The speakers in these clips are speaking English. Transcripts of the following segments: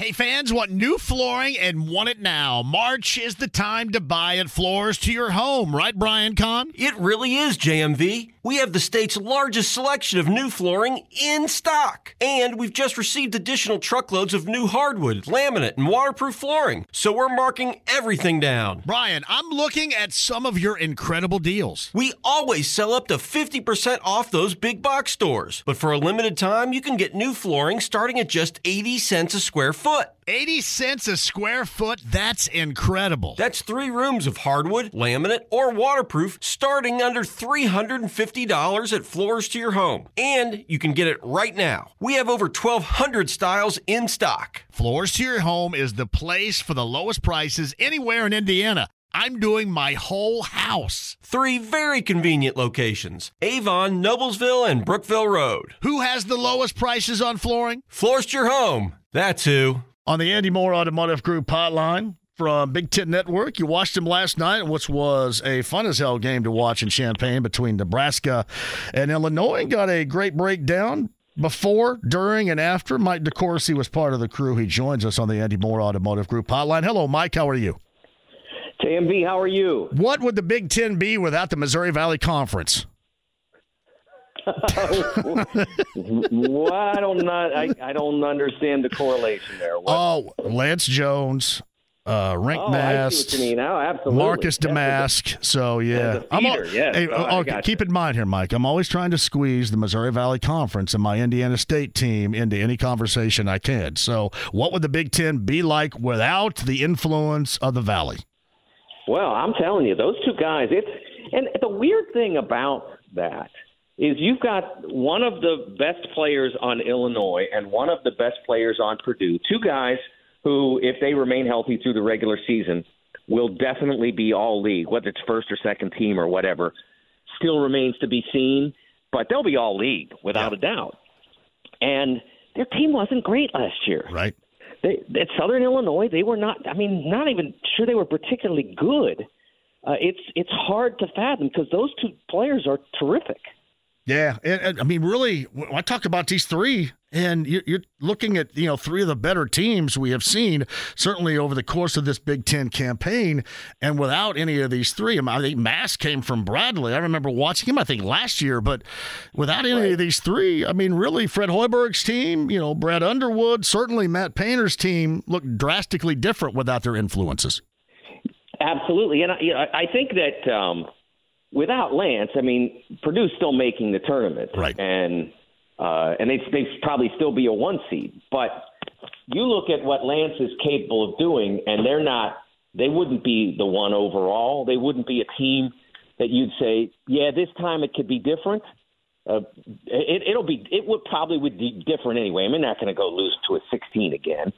Hey, fans want new flooring and want it now. March is the time to buy at Floors to your home, right, Brian Kahn? It really is, JMV. We have the state's largest selection of new flooring in stock. And we've just received additional truckloads of new hardwood, laminate, and waterproof flooring. So we're marking everything down. Brian, I'm looking at some of your incredible deals. We always sell up to 50% off those big box stores. But for a limited time, you can get new flooring starting at just 80 cents a square foot foot. 80 cents a square foot? That's incredible. That's three rooms of hardwood, laminate, or waterproof starting under $350 at Floors to Your Home. And you can get it right now. We have over 1,200 styles in stock. Floors to Your Home is the place for the lowest prices anywhere in Indiana. I'm doing my whole house. Three very convenient locations Avon, Noblesville, and Brookville Road. Who has the lowest prices on flooring? Floors to Your Home. That's who. On the Andy Moore Automotive Group hotline from Big Ten Network. You watched him last night, which was a fun as hell game to watch in Champaign between Nebraska and Illinois. Got a great breakdown before, during, and after. Mike DeCourcy was part of the crew. He joins us on the Andy Moore Automotive Group hotline. Hello, Mike. How are you? JMV, how are you? What would the Big Ten be without the Missouri Valley Conference? well, I don't not I, I don't understand the correlation there. What? Oh, Lance Jones, uh, Rienk oh, Mast, oh. Marcus Domask. So yeah, I'm all, yes. hey, oh, okay, keep in mind here, Mike. I'm always trying to squeeze the Missouri Valley Conference and my Indiana State team into any conversation I can. So, what would the Big Ten be like without the influence of the Valley? Well, I'm telling you, those two guys. It's and the weird thing about that is you've got one of the best players on Illinois and one of the best players on Purdue, two guys who, if they remain healthy through the regular season, will definitely be all league, whether it's first or second team or whatever. Still remains to be seen, but they'll be all league without yeah. a doubt. And their team wasn't great last year. Right. They, at Southern Illinois, they were not. I mean, not even sure they were particularly good. Uh, it's it's hard to fathom because those two players are terrific. Yeah, and, and, I mean, really, I talk about these three, and you're, you're, looking at you know three of the better teams we have seen certainly over the course of this Big Ten campaign, and without any of these three, I think Mast came from Bradley. I remember watching him, I think last year, but without any right. of these three, I mean, really, Fred Hoiberg's team, you know, Brad Underwood, certainly Matt Painter's team looked drastically different without their influences. Absolutely, and I, you know, I think that. Um, without Lance, I mean, Purdue's still making the tournament, right? And uh, and they they probably still be a one seed. But you look at what Lance is capable of doing, and they're not. They wouldn't be the one overall. They wouldn't be a team that you'd say, yeah, this time it could be different. Uh, it, it'll be. It would probably would be different anyway. I mean, not going to go lose to a 16 again,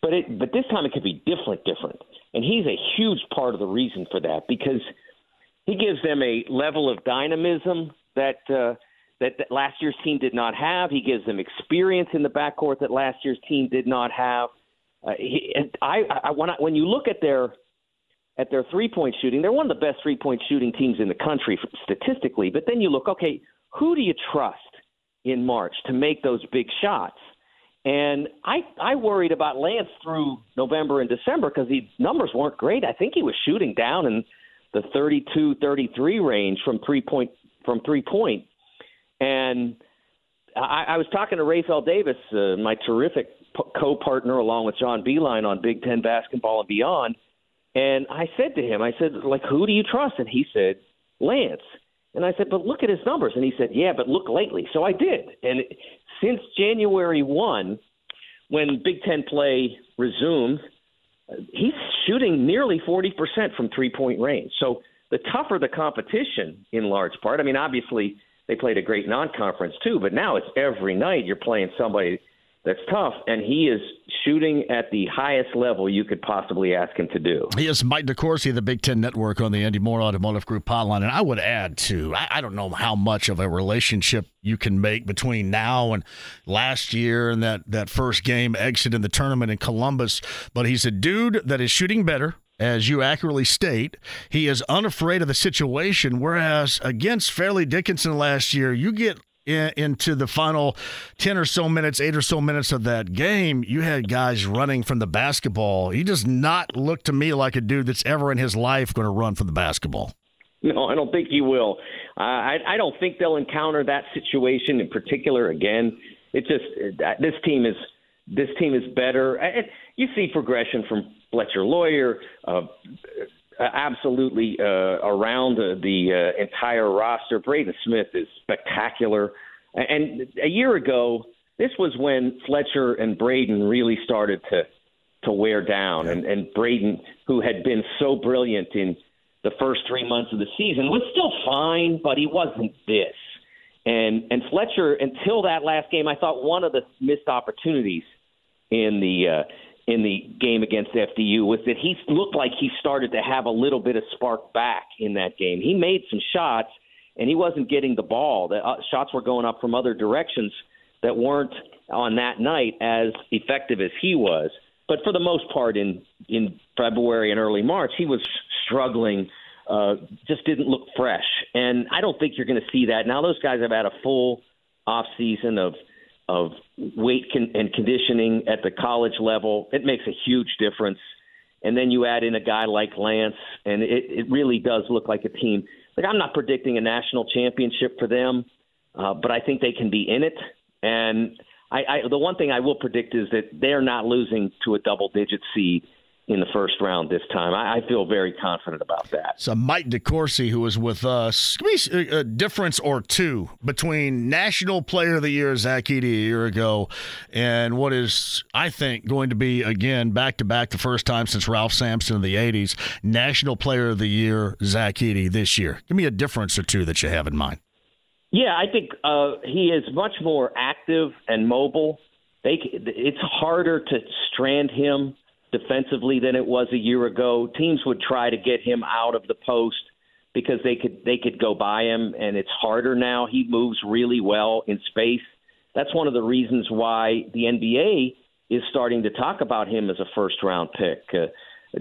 but it. But this time it could be different, different. And he's a huge part of the reason for that because he gives them a level of dynamism that, uh, that that last year's team did not have. He gives them experience in the backcourt that last year's team did not have. Uh, he, and I, I, when I, when you look at their at their three point shooting, they're one of the best three point shooting teams in the country statistically. But then you look, okay, who do you trust in March to make those big shots? And I I worried about Lance through November and December because the numbers weren't great. I think he was shooting down and the 32 33 range from three point from three point and I, I was talking to Rapheal Davis, uh, my terrific co-partner, along with John Beilein on Big Ten basketball and beyond. And I said to him, I said, like, who do you trust? And he said, Lance. And I said, but look at his numbers. And he said, yeah, but look lately. So I did. And since January 1, when Big Ten play resumed, he's shooting nearly 40% from three point range. So the tougher the competition, in large part, I mean, obviously they played a great non conference too, but now it's every night you're playing somebody that's tough, and he is shooting at the highest level you could possibly ask him to do. He is Mike DeCourcy, the Big Ten Network on the Andy Moore Automotive Group hotline. And I would add, too, I, I, don't know how much of a relationship you can make between now and last year and that, that first game exit in the tournament in Columbus, but he's a dude that is shooting better as you accurately state, he is unafraid of the situation. Whereas against Fairleigh Dickinson last year, you get in, into the final 10 or so minutes, eight or so minutes of that game, you had guys running from the basketball. He does not look to me like a dude that's ever in his life going to run for the basketball. No, I don't think he will. Uh, I, I don't think they'll encounter that situation in particular again. It just uh, this team is this team is better. You see progression from Fletcher Loyer, uh, absolutely uh, around the, the uh, entire roster. Braden Smith is spectacular. And a year ago, this was when Fletcher and Braden really started to to wear down, and, and Braden, who had been so brilliant in the first three months of the season, was still fine, but he wasn't this. And and Fletcher, until that last game, I thought one of the missed opportunities in the uh, in the game against FDU was that he looked like he started to have a little bit of spark back in that game. He made some shots, and he wasn't getting the ball. The uh, shots were going up from other directions that weren't on that night as effective as he was. But for the most part, in in February and early March, he was struggling. Uh, just didn't look fresh, and I don't think you're going to see that now. Those guys have had a full off season of of weight con- and conditioning at the college level. It makes a huge difference. And then you add in a guy like Lance, and it, it really does look like a team. Like I'm not predicting a national championship for them, uh, but I think they can be in it. And I, I, the one thing I will predict is that they're not losing to a double-digit seed in the first round this time. I, I feel very confident about that. So Mike DeCourcy, who was with us, give me a, difference or two between National Player of the Year Zach Edey a year ago and what is, I think, going to be again back to back the first time since Ralph Sampson in the '80s, National Player of the Year Zach Edey this year. Give me a difference or two that you have in mind. Yeah, I think uh, he is much more active and mobile. They, it's harder to strand him defensively than it was a year ago. Teams would try to get him out of the post because they could they could go by him, and it's harder now. He moves really well in space. That's one of the reasons why the NBA is starting to talk about him as a first round pick. Uh,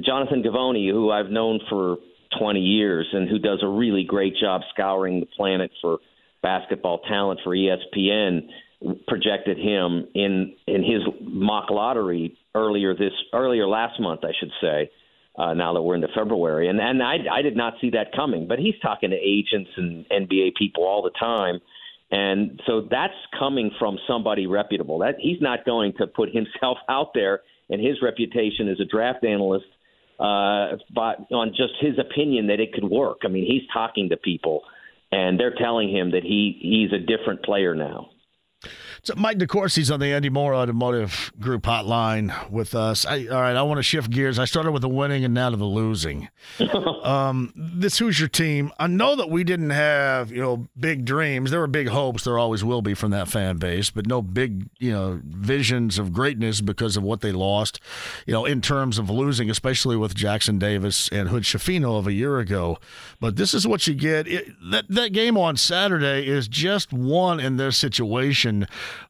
Jonathan Givony, who I've known for 20 years and who does a really great job scouring the planet for basketball talent for ESPN, projected him in in his mock lottery earlier this earlier last month, I should say. Uh, now that we're into February, and and I I did not see that coming, but he's talking to agents and NBA people all the time, and so that's coming from somebody reputable. That he's not going to put himself out there and his reputation as a draft analyst uh, but on just his opinion that it could work. I mean, he's talking to people, and they're telling him that he he's a different player now. So Mike DeCourcy's on the Andy Moore Automotive Group hotline with us. I, all right, I want to shift gears. I started with the winning and now to the losing. um, this Hoosier team, I know that we didn't have you know big dreams. There were big hopes. There always will be from that fan base, but no big you know visions of greatness because of what they lost. You know, in terms of losing, especially with Jackson Davis and Hood Schifino of a year ago. But this is what you get. It, that that game on Saturday is just one in their situation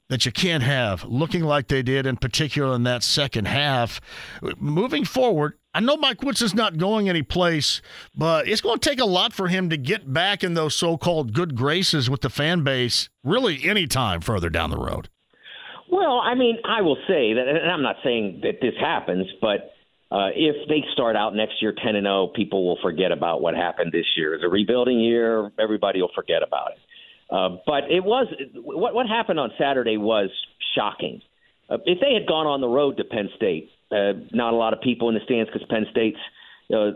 that you can't have looking like they did, in particular in that second half. Moving forward, I know Mike Woodson is not going any place, but it's going to take a lot for him to get back in those so called good graces with the fan base really any time further down the road. Well, I mean, I will say that, and I'm not saying that this happens, but uh, if they start out next year 10 and 0, people will forget about what happened this year. It's a rebuilding year. Everybody will forget about it. Uh, but it was what what happened on Saturday was shocking. Uh, if they had gone on the road to Penn State, uh, not a lot of people in the stands because Penn State's you know,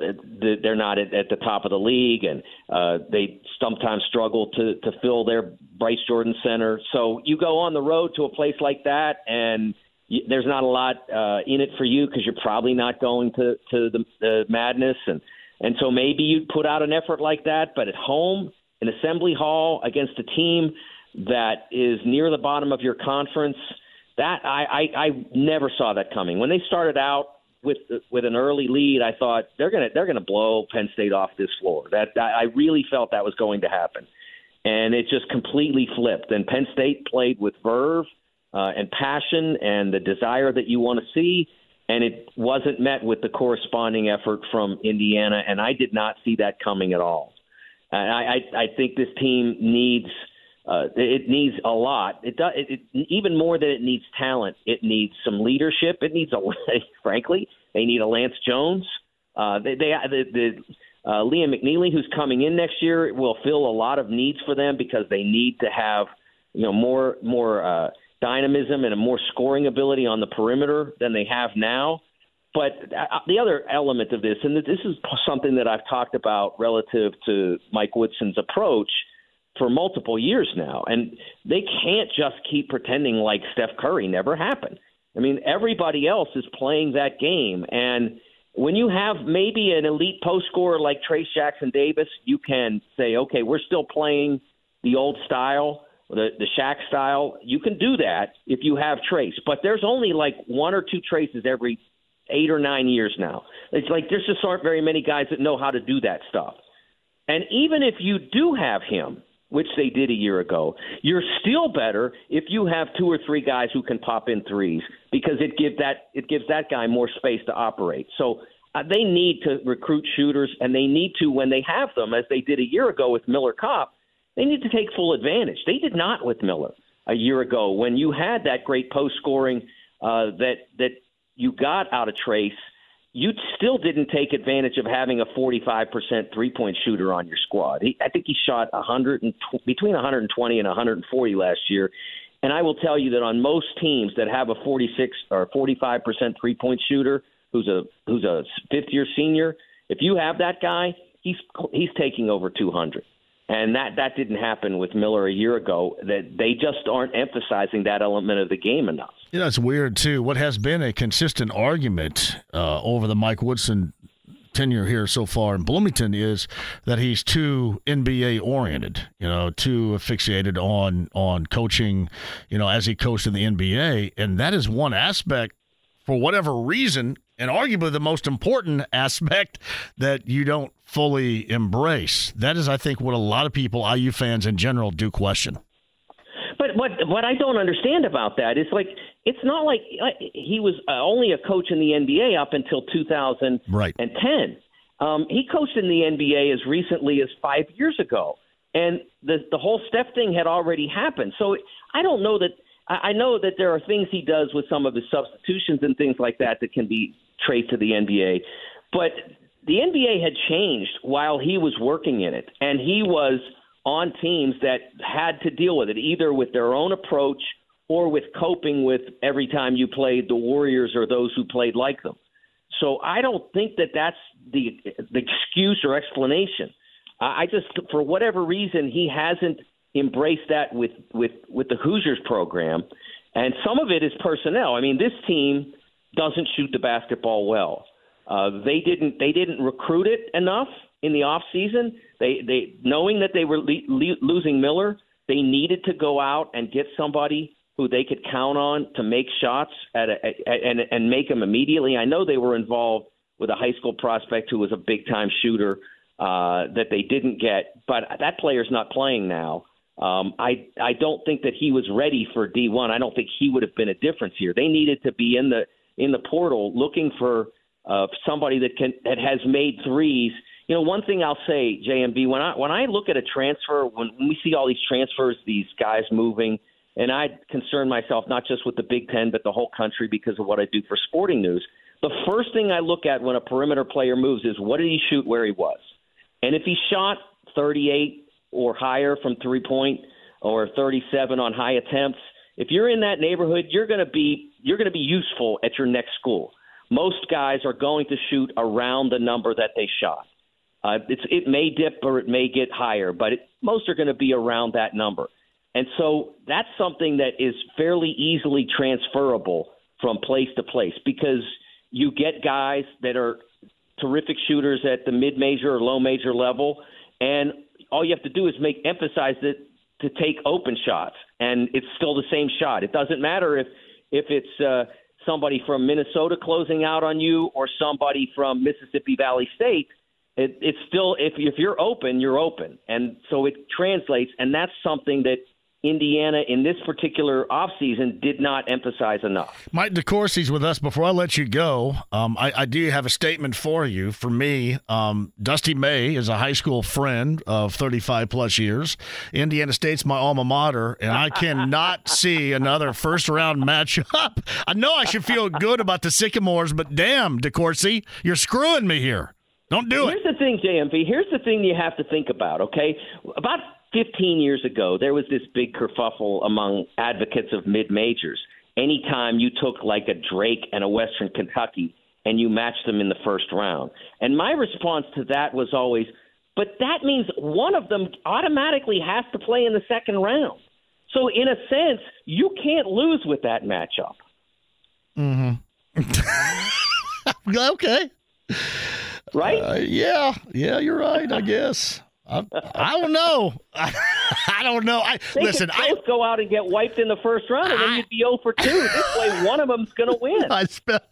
they're not at, at the top of the league, and uh, they sometimes struggle to to fill their Bryce Jordan Center. So you go on the road to a place like that, and you, there's not a lot uh, in it for you because you're probably not going to to the, the madness, and and so maybe you'd put out an effort like that. But at home, an assembly hall against a team that is near the bottom of your conference. That I, I, I never saw that coming. When they started out with with an early lead, I thought they're gonna they're gonna blow Penn State off this floor. That I really felt that was going to happen, and it just completely flipped. And Penn State played with verve uh, and passion and the desire that you want to see, and it wasn't met with the corresponding effort from Indiana. And I did not see that coming at all. I, I, I think this team needs uh, it needs a lot. It does it, it, even more than it needs talent. It needs some leadership. It needs a, frankly, they need a Lance Jones. Uh, they, they the, the uh, Liam McNeeley, who's coming in next year, will fill a lot of needs for them because they need to have you know more more uh, dynamism and a more scoring ability on the perimeter than they have now. But uh, the other element of this, and this is something that I've talked about relative to Mike Woodson's approach for multiple years now, and they can't just keep pretending like Steph Curry never happened. I mean, everybody else is playing that game, and when you have maybe an elite post scorer like Trayce Jackson Davis, you can say, okay, we're still playing the old style, the the Shaq style. You can do that if you have Trayce, but there's only like one or two traces every eight or nine years now. It's like there's just aren't very many guys that know how to do that stuff. And even if you do have him, which they did a year ago, you're still better if you have two or three guys who can pop in threes because it gives that it gives that guy more space to operate. So uh, they need to recruit shooters, and they need to when they have them, as they did a year ago with Miller Kopp. They need to take full advantage. They did not with Miller a year ago when you had that great post scoring uh, that that you got out of Trayce, you still didn't take advantage of having a 45% three-point shooter on your squad. He, I think he shot 100 and, tw- between 120 and 140 last year. And I will tell you that on most teams that have a 46 or 45% three-point shooter who's a who's a fifth-year senior, if you have that guy, he's he's taking over 200 and that that didn't happen with Miller a year ago. That they just aren't emphasizing that element of the game enough. You know, it's weird too. What has been a consistent argument uh, over the Mike Woodson tenure here so far in Bloomington is that he's too NBA oriented, you know, too asphyxiated on on coaching, you know, as he coached in the NBA, and that is one aspect for whatever reason, and arguably the most important aspect that you don't fully embrace. That is, I think, what a lot of people, IU fans in general, do question. But what what I don't understand about that is like it's not like he was uh, only a coach in the NBA up until 2010. Right. Um, he coached in the NBA as recently as five years ago, and the the whole Steph thing had already happened. So I don't know that. I know that there are things he does with some of his substitutions and things like that that can be traced to the NBA, but the NBA had changed while he was working in it, and he was on teams that had to deal with it, either with their own approach or with coping with every time you played the Warriors or those who played like them. So I don't think that that's the the excuse or explanation. I just, for whatever reason, he hasn't embraced that with with with the Hoosiers program, and some of it is personnel. I mean, this team doesn't shoot the basketball well. Uh, they didn't they didn't recruit it enough in the off season. They they knowing that they were le- le- losing Miller, they needed to go out and get somebody who they could count on to make shots at a, at, and and make them immediately. I know they were involved with a high school prospect who was a big time shooter uh, that they didn't get, but that player's not playing now. Um, I I don't think that he was ready for D1. I don't think he would have been a difference here. They needed to be in the in the portal looking for uh, somebody that can that has made threes. You know, one thing I'll say, JMV, when I when I look at a transfer, when, when we see all these transfers, these guys moving, and I concern myself not just with the Big Ten but the whole country because of what I do for Sporting News. The first thing I look at when a perimeter player moves is what did he shoot where he was, and if he shot 38 or higher from three point or 37 on high attempts, if you're in that neighborhood, you're going to be you're going to be useful at your next school most guys are going to shoot around the number that they shot. Uh, it's, it may dip or it may get higher, but it, most are going to be around that number. And so that's something that is fairly easily transferable from place to place because you get guys that are terrific shooters at the mid major or low major level, and all you have to do is make emphasize that to take open shots, and it's still the same shot. It doesn't matter if if it's uh, somebody from Minnesota closing out on you or somebody from Mississippi Valley State, it, it's still if if you're open, you're open, and so it translates, and that's something that Indiana in this particular offseason did not emphasize enough. Mike DeCourcy's with us. Before I let you go, um, I, I, do have a statement for you. For me, um, Dusty May is a high school friend of 35 plus years. Indiana State's my alma mater, and I cannot see another first round matchup. I know I should feel good about the Sycamores, but damn, DeCourcy, you're screwing me here. Don't do it. Here's the thing, JMV. Here's the thing you have to think about, okay? About 15 years ago, there was this big kerfuffle among advocates of mid majors. Anytime you took like a Drake and a Western Kentucky and you matched them in the first round. And my response to that was always, but that means one of them automatically has to play in the second round. So, in a sense, you can't lose with that matchup. Mm hmm. okay. Right? Uh, yeah. Yeah, you're right, I guess. I, I don't know. I, I don't know. I they listen. Could both I go out and get wiped in the first round, and then you'd be 0 for 2. This way, one of them's going to win. I spent,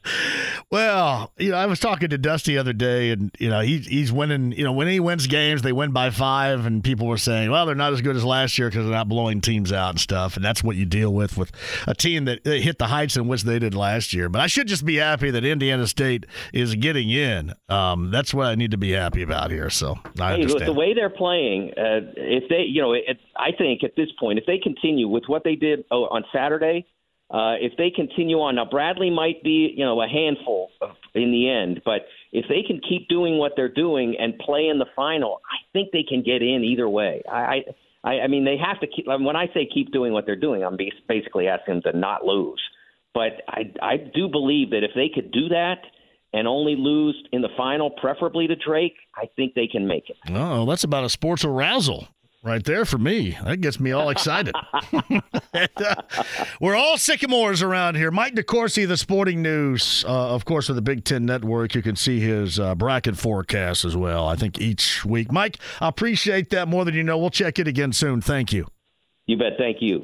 well, you know, I was talking to Dusty the other day, and you know, he's he's winning. You know, when he wins games, they win by five, and people were saying, well, they're not as good as last year because they're not blowing teams out and stuff, and that's what you deal with with a team that hit the heights in which they did last year. But I should just be happy that Indiana State is getting in. Um, that's what I need to be happy about here. So I hey, understand the way they're playing. Uh, if they, you know, it, I think at this point, if they continue with what they did oh, on Saturday, uh, if they continue on now, Bradley might be, you know, a handful in the end, but if they can keep doing what they're doing and play in the final, I think they can get in either way. I, I, I mean, they have to keep. When I say keep doing what they're doing, I'm basically asking them to not lose. But I, I do believe that if they could do that and only lose in the final, preferably to Drake, I think they can make it. Oh, that's about a sports arousal right there for me. That gets me all excited. we're all sycamores around here. Mike DeCourcy, the Sporting News, uh, of course, of the Big Ten Network. You can see his uh, bracket forecast as well. I think each week. Mike, I appreciate that more than you know. We'll check it again soon. Thank you. You bet. Thank you.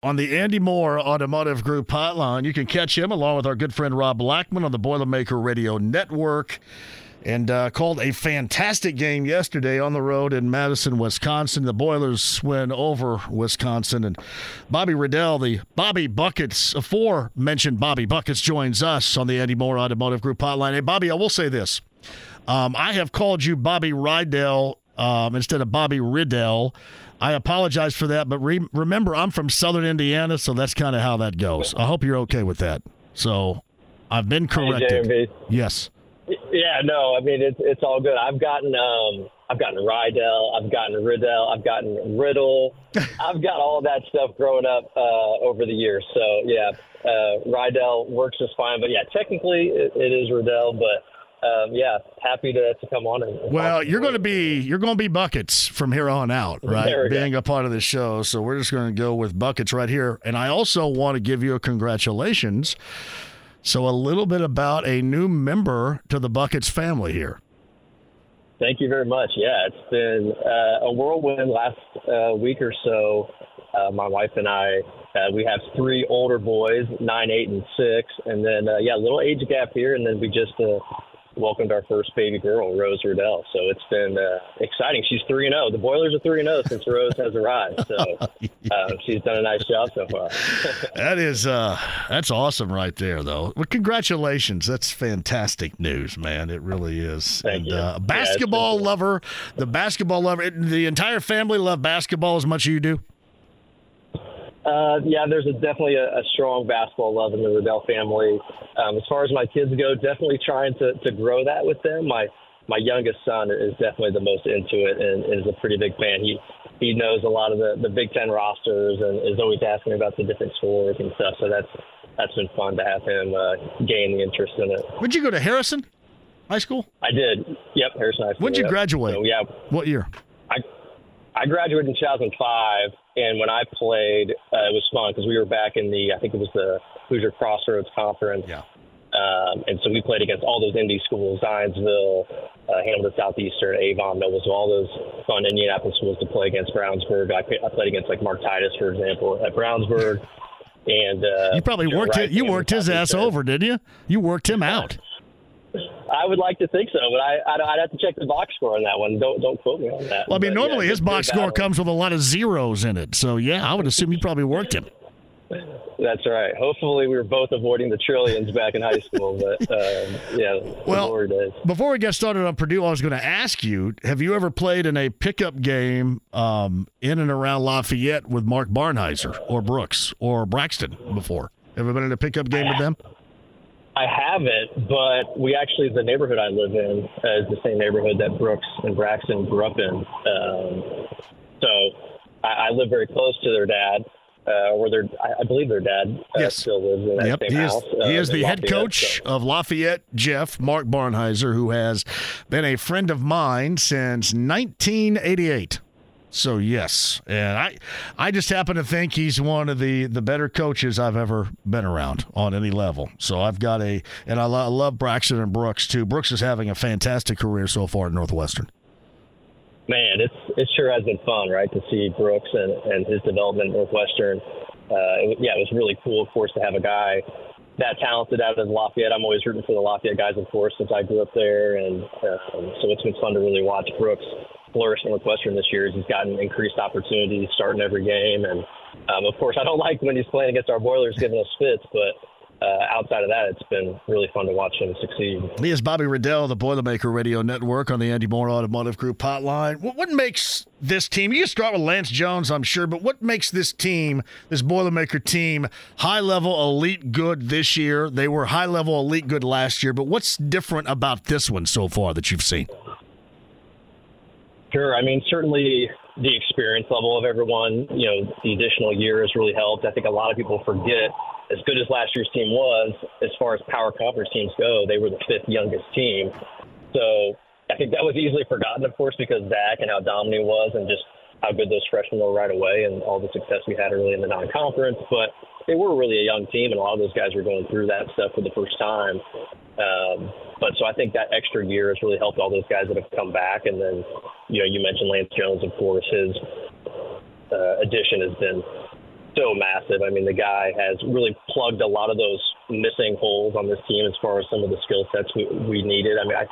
on the Andy Moore Automotive Group hotline. You can catch him along with our good friend Rob Blackman on the Boilermaker Radio Network. And uh, called a fantastic game yesterday on the road in Madison, Wisconsin. The Boilers win over Wisconsin. And Bobby Riddell, the Bobby Buckets, aforementioned Bobby Buckets, joins us on the Andy Moore Automotive Group hotline. Hey, Bobby, I will say this. Um, I have called you Bobby Rydell um, instead of Bobby Riddell. I apologize for that, but re- remember, I'm from Southern Indiana, so that's kind of how that goes. I hope you're okay with that. So I've been corrected. Hey, yes. Yeah, no, I mean it's it's all good. I've gotten um I've gotten Rydell, I've gotten Riddell, I've gotten Riddle, I've got all that stuff growing up uh, over the years. So yeah, uh, Rydell works just fine. But yeah, technically it, it is Riddell, but um, yeah, happy to, to come on. And, well, you're going to be you're going to be buckets from here on out, right? Being go. a part of the show, so we're just going to go with buckets right here. And I also want to give you a congratulations. So a little bit about a new member to the buckets family here. Thank you very much. Yeah, it's been uh, a whirlwind last uh, week or so. Uh, my wife and I, uh, we have three older boys, nine, eight, and six, and then uh, yeah, a little age gap here, and then we just uh, welcomed our first baby girl, Rose Riddell. So it's been uh, exciting. She's three and zero. Oh. The Boilers are three and zero oh since Rose has arrived. So uh, she's done a nice job so far. that is uh, that's awesome right there, though. Well, congratulations. That's fantastic news, man. It really is. Thank and, you. Uh, basketball yeah, lover, the basketball lover, the entire family love basketball as much as you do. Uh, yeah, there's a, definitely a, a strong basketball love in the Riddell family. Um, as far as my kids go, definitely trying to, to grow that with them. My my youngest son is definitely the most into it and is a pretty big fan. He he knows a lot of the, the Big Ten rosters and is always asking about the different scores and stuff. So that's that's been fun to have him uh, gain the interest in it. Would you go to Harrison High School? I did. Yep, Harrison High School. When'd you yep. graduate? So, yeah. What year? I I graduated in 2005, and when I played, uh, it was fun because we were back in the I think it was the Hoosier Crossroads Conference. Yeah. Um, and so we played against all those Indy schools, Zionsville, uh, Hamilton Southeastern, Avon, Noblesville, all those fun Indianapolis schools to play against Brownsburg. I, I played against like Mark Titus, for example, at Brownsburg. And uh, You probably worked it, you worked his ass over, didn't you? You worked him out. I would like to think so, but I, I'd, I'd have to check the box score on that one. Don't don't quote me on that. Well, I mean, But, yeah, normally his box score comes with a lot of zeros in it. So yeah, I would assume you probably worked him. That's right. Hopefully, we were both avoiding the trillions back in high school, but um, yeah, Well- the glory days. Before we get started on Purdue, I was going to ask you: Have you ever played in a pickup game um, in and around Lafayette with Mark Barnhizer or Brooks or Braxton before? Ever been in a pickup game with them? I haven't, but we actually, the neighborhood I live in uh, is the same neighborhood that Brooks and Braxton grew up in. Um, so I, I live very close to their dad, uh, or their, I, I believe their dad uh, Yes. still lives in that Yep, same he is. house. he uh, is the head coach so- of Lafayette, Jeff Mark Barnhizer, who has been a friend of mine since 1988. So yes, and I, I just happen to think he's one of the the better coaches I've ever been around on any level. So I've got a, and I, lo- I love Braxton and Brooks too. Brooks is having a fantastic career so far at Northwestern. Man, it's it sure has been fun, right, to see Brooks and, and his development at Northwestern. Uh, it, yeah, it was really cool, of course, to have a guy that talented out of Lafayette. I'm always rooting for the Lafayette guys, of course, since I grew up there, and um, so it's been fun to really watch Brooks flourish at Northwestern this year. As he's gotten increased opportunities, starting every game, and um, of course, I don't like when he's playing against our Boilers, giving us fits, but. Uh, outside of that, it's been really fun to watch him succeed. He is Bobby Riddell, the Boilermaker Radio Network on the Andy Moore Automotive Group hotline. What, what makes this team, you start with Lance Jones, I'm sure, but what makes this team, this Boilermaker team, high level elite good this year? They were high level elite good last year, but what's different about this one so far that you've seen? Sure. I mean, certainly the experience level of everyone, you know, the additional year has really helped. I think a lot of people forget, as good as last year's team was, as far as power conference teams go, they were the fifth youngest team. So I think that was easily forgotten, of course, because Zach and how dominant he was and just how good those freshmen were right away and all the success we had early in the non-conference. But they were really a young team, and a lot of those guys were going through that stuff for the first time. Um, but so I think that extra year has really helped all those guys that have come back. And then, you know, you mentioned Lance Jones, of course, his uh, addition has been so massive. I mean, the guy has really plugged a lot of those missing holes on this team as far as some of the skill sets we, we needed. I mean, I,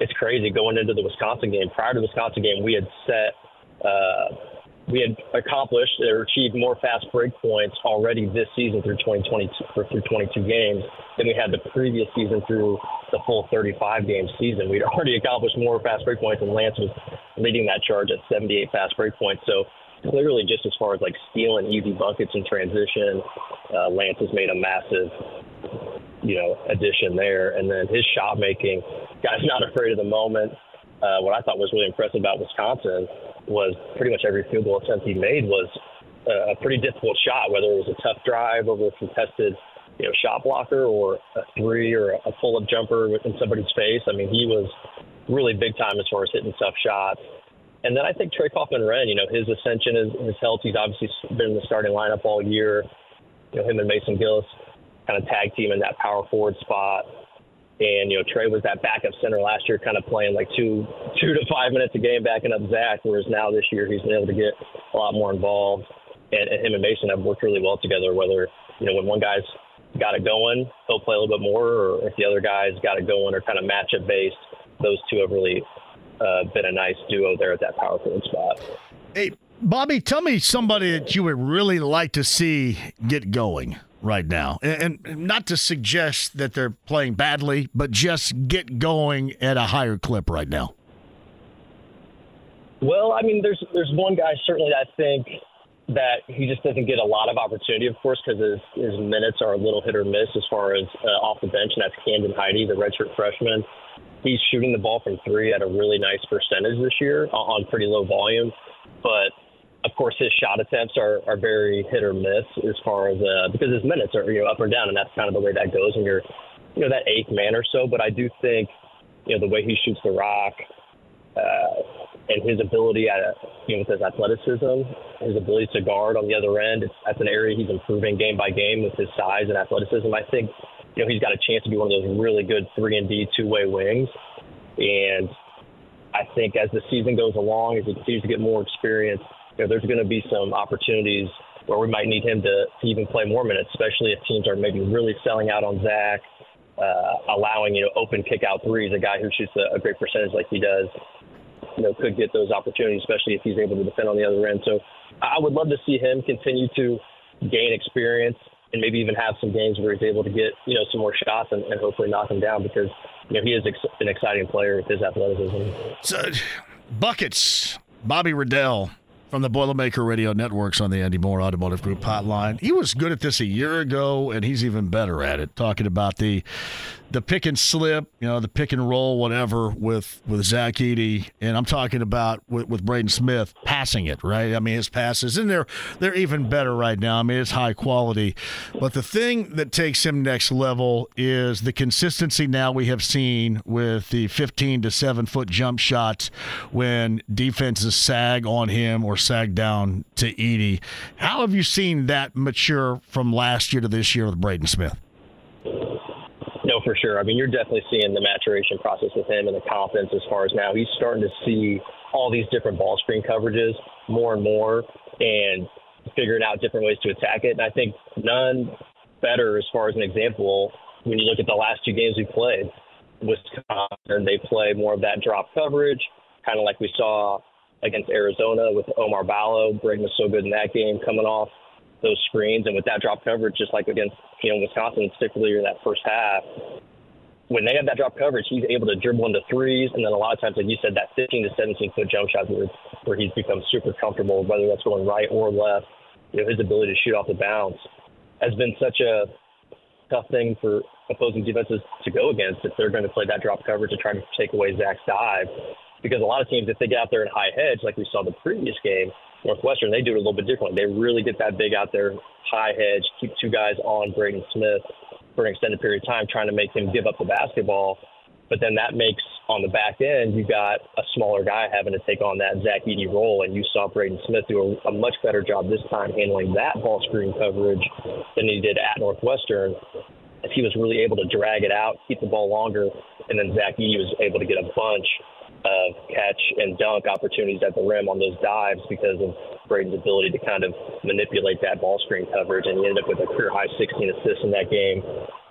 it's crazy going into the Wisconsin game. Prior to the Wisconsin game, we had set, uh, we had accomplished or achieved more fast break points already this season through 2022 through 22 games than we had the previous season through the full 35 game season. We'd already accomplished more fast break points, and Lance was leading that charge at 78 fast break points. So clearly, just as far as like stealing easy buckets in transition, uh, Lance has made a massive, you know, addition there. And then his shot making, guy's not afraid of the moment. Uh, what I thought was really impressive about Wisconsin was pretty much every field goal attempt he made was uh, a pretty difficult shot, whether it was a tough drive over a contested, you know, shot blocker or a three or a pull-up jumper in somebody's face. I mean, he was really big time as far as hitting tough shots. And then I think Trey Kaufman Renn, you know, his ascension is his health. He's obviously been in the starting lineup all year. You know, him and Mason Gillis kind of tag team in that power forward spot. And you know, Trey was that backup center last year, kind of playing like two two to five minutes a game, backing up Zach. Whereas now this year he's been able to get a lot more involved. And, and him and Mason have worked really well together. Whether you know when one guy's got it going, he'll play a little bit more, or if the other guy's got it going or kind of matchup based, those two have really uh, been a nice duo there at that power forward spot. Hey, Bobby, tell me somebody that you would really like to see get going right now. And, and not to suggest that they're playing badly, but just get going at a higher clip right now. Well, I mean, there's there's one guy certainly I think that he just doesn't get a lot of opportunity, of course, because his, his minutes are a little hit or miss as far as uh, off the bench, and that's Camden Heide, the redshirt freshman. He's shooting the ball from three at a really nice percentage this year on pretty low volume, but of course his shot attempts are, are very hit or miss as far as uh, because his minutes are you know up or down, and that's kind of the way that goes when you're you know that eighth man or so. But I do think you know the way he shoots the rock, uh, and his ability at you know with his athleticism, his ability to guard on the other end. It's, that's an area he's improving game by game with his size and athleticism. I think you know he's got a chance to be one of those really good three and D two way wings, and I think as the season goes along, as he continues to get more experience, know there's going to be some opportunities where we might need him to, to even play more minutes, especially if teams are maybe really selling out on Zach. Uh, allowing you know open kick out threes, a guy who shoots a, a great percentage like he does, you know, could get those opportunities, especially if he's able to defend on the other end. So I would love to see him continue to gain experience and maybe even have some games where he's able to get, you know, some more shots and, and hopefully knock them down because, you know, he is ex- an exciting player with his athleticism. So, buckets, Bobby Riddell from the Boilermaker Radio Networks on the Andy Moore Automotive Group hotline. He was good at this a year ago, and he's even better at it. Talking about the the pick and slip, you know, the pick and roll, whatever, with with Zach Edey, and I'm talking about with, with Braden Smith passing it, right? I mean, his passes, and they're they're even better right now. I mean, it's high quality, but the thing that takes him next level is the consistency. Now we have seen with the 15 to seven foot jump shots when defenses sag on him or sag down to Edey. How have you seen that mature from last year to this year with Braden Smith? Sure. I mean, you're definitely seeing the maturation process with him and the confidence as far as now he's starting to see all these different ball screen coverages more and more and figuring out different ways to attack it. And I think none better as far as an example when you look at the last two games we played. Wisconsin, they play more of that drop coverage, kind of like we saw against Arizona with Oumar Ballo. Braden was so good in that game coming off those screens and with that drop coverage, just like against you know Wisconsin, particularly in that first half, when they have that drop coverage, he's able to dribble into threes, and then a lot of times, like you said, that 15 to 17 foot jump shot where, where he's become super comfortable, whether that's going right or left. You know, his ability to shoot off the bounce has been such a tough thing for opposing defenses to go against if they're going to play that drop coverage to try to take away Zach's dive. Because a lot of teams, if they get out there in high hedge, like we saw the previous game, Northwestern, they do it a little bit differently. They really get that big out there, high hedge, keep two guys on Braden Smith for an extended period of time, trying to make him give up the basketball. But then that makes on the back end, you got a smaller guy having to take on that Zach Edey role, and you saw Braden Smith do a, a much better job this time handling that ball screen coverage than he did at Northwestern. As he was really able to drag it out, keep the ball longer, and then Zach Edey was able to get a bunch of catch and dunk opportunities at the rim on those dives because of Braden's ability to kind of manipulate that ball screen coverage, and he ended up with a career high 16 assists in that game.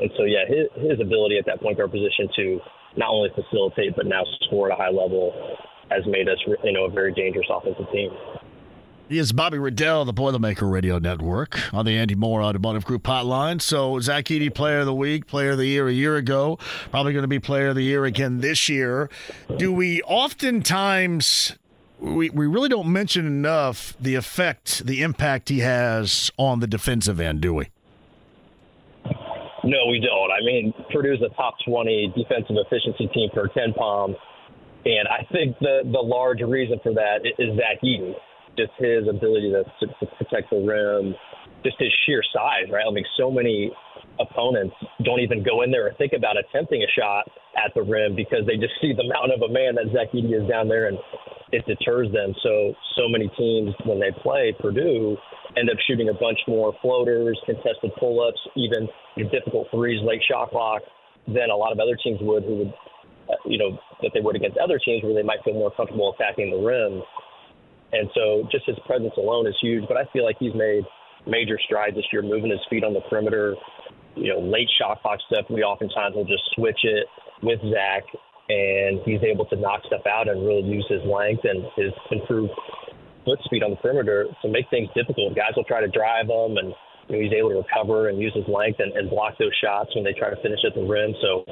And so, yeah, his, his ability at that point guard position to not only facilitate but now score at a high level has made us, you know, a very dangerous offensive team. He is Bobby Riddell, the Boilermaker Radio Network, on the Andy Moore Automotive Group hotline. So, Zach Edey, Player of the Week, Player of the Year a year ago, probably going to be Player of the Year again this year. Do we oftentimes, we, we really don't mention enough the effect, the impact he has on the defensive end, do we? No, we don't. I mean, Purdue's a top 20 defensive efficiency team for KenPom. And I think the, the large reason for that is Zach Edey just his ability to, to protect the rim, just his sheer size, right? I mean, so many opponents don't even go in there or think about attempting a shot at the rim because they just see the mountain of a man that Zach Edey is down there and it deters them. So, so many teams when they play Purdue end up shooting a bunch more floaters, contested pull-ups, even difficult threes, late shot clock than a lot of other teams would who would, uh, you know, that they would against other teams where they might feel more comfortable attacking the rim. And so just his presence alone is huge. But I feel like he's made major strides this year, moving his feet on the perimeter. You know, late shot clock stuff. We oftentimes will just switch it with Zach, and he's able to knock stuff out and really use his length and his improved foot speed on the perimeter to make things difficult. Guys will try to drive him, and you know, he's able to recover and use his length and, and block those shots when they try to finish at the rim. So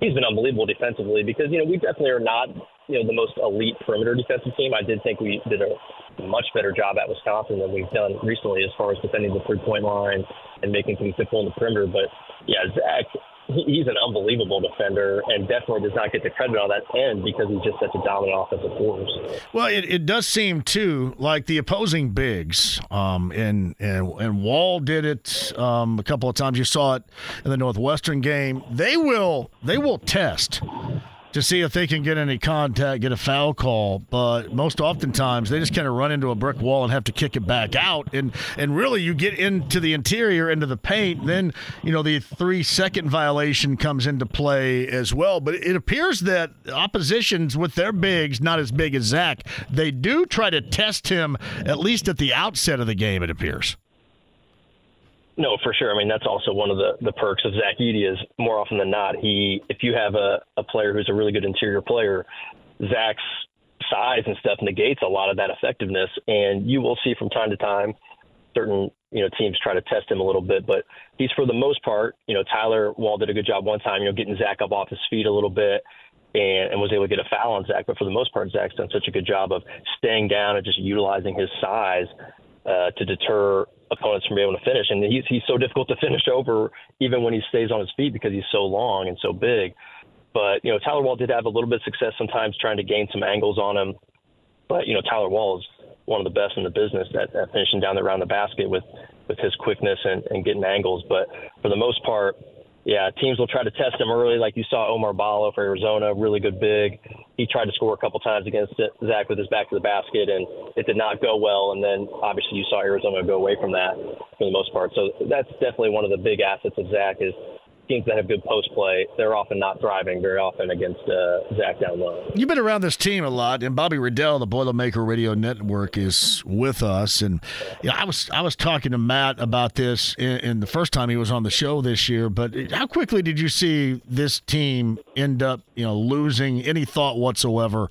he's been unbelievable defensively because you know we definitely are not you know the most elite perimeter defensive team. I did think we did a a much better job at Wisconsin than we've done recently as far as defending the three point line and making things difficult in the perimeter. But yeah, Zach, he's an unbelievable defender and definitely does not get the credit on that end because he's just such a dominant offensive force. Well, it, it does seem too like the opposing bigs, um, and and and Wahl did it um, a couple of times. You saw it in the Northwestern game. They will they will test to see if they can get any contact, get a foul call. But most oftentimes, they just kind of run into a brick wall and have to kick it back out. And and really, you get into the interior, into the paint, then you know the three second violation comes into play as well. But it appears that oppositions with their bigs, not as big as Zach, they do try to test him at least at the outset of the game. It appears. No, for sure. I mean, that's also one of the, the perks of Zach Edey is more often than not, he if you have a, a player who's a really good interior player, Zach's size and stuff negates a lot of that effectiveness. And you will see from time to time certain, you know, teams try to test him a little bit, but he's for the most part, you know, Tyler Wahl did a good job one time, you know, getting Zach up off his feet a little bit and, and was able to get a foul on Zach. But for the most part, Zach's done such a good job of staying down and just utilizing his size uh, to deter opponents from being able to finish. And he's he's so difficult to finish over even when he stays on his feet because he's so long and so big. But you know, Tyler Wahl did have a little bit of success sometimes trying to gain some angles on him. But you know, Tyler Wahl is one of the best in the business at, at finishing down around the basket with with his quickness and, and getting angles. But for the most part, yeah, teams will try to test him early, like you saw Oumar Ballo for Arizona, really good big. He tried to score a couple times against Zach with his back to the basket, and it did not go well. And then obviously you saw Arizona go away from that for the most part. So that's definitely one of the big assets of Zach is teams that have good post play, they're often not thriving very often against uh, Zach down low. You've been around this team a lot, and Bobby Riddell, the Boilermaker Radio Network, is with us. And you know, I was I was talking to Matt about this in, in, the first time he was on the show this year. But how quickly did you see this team end up, you know, losing any thought whatsoever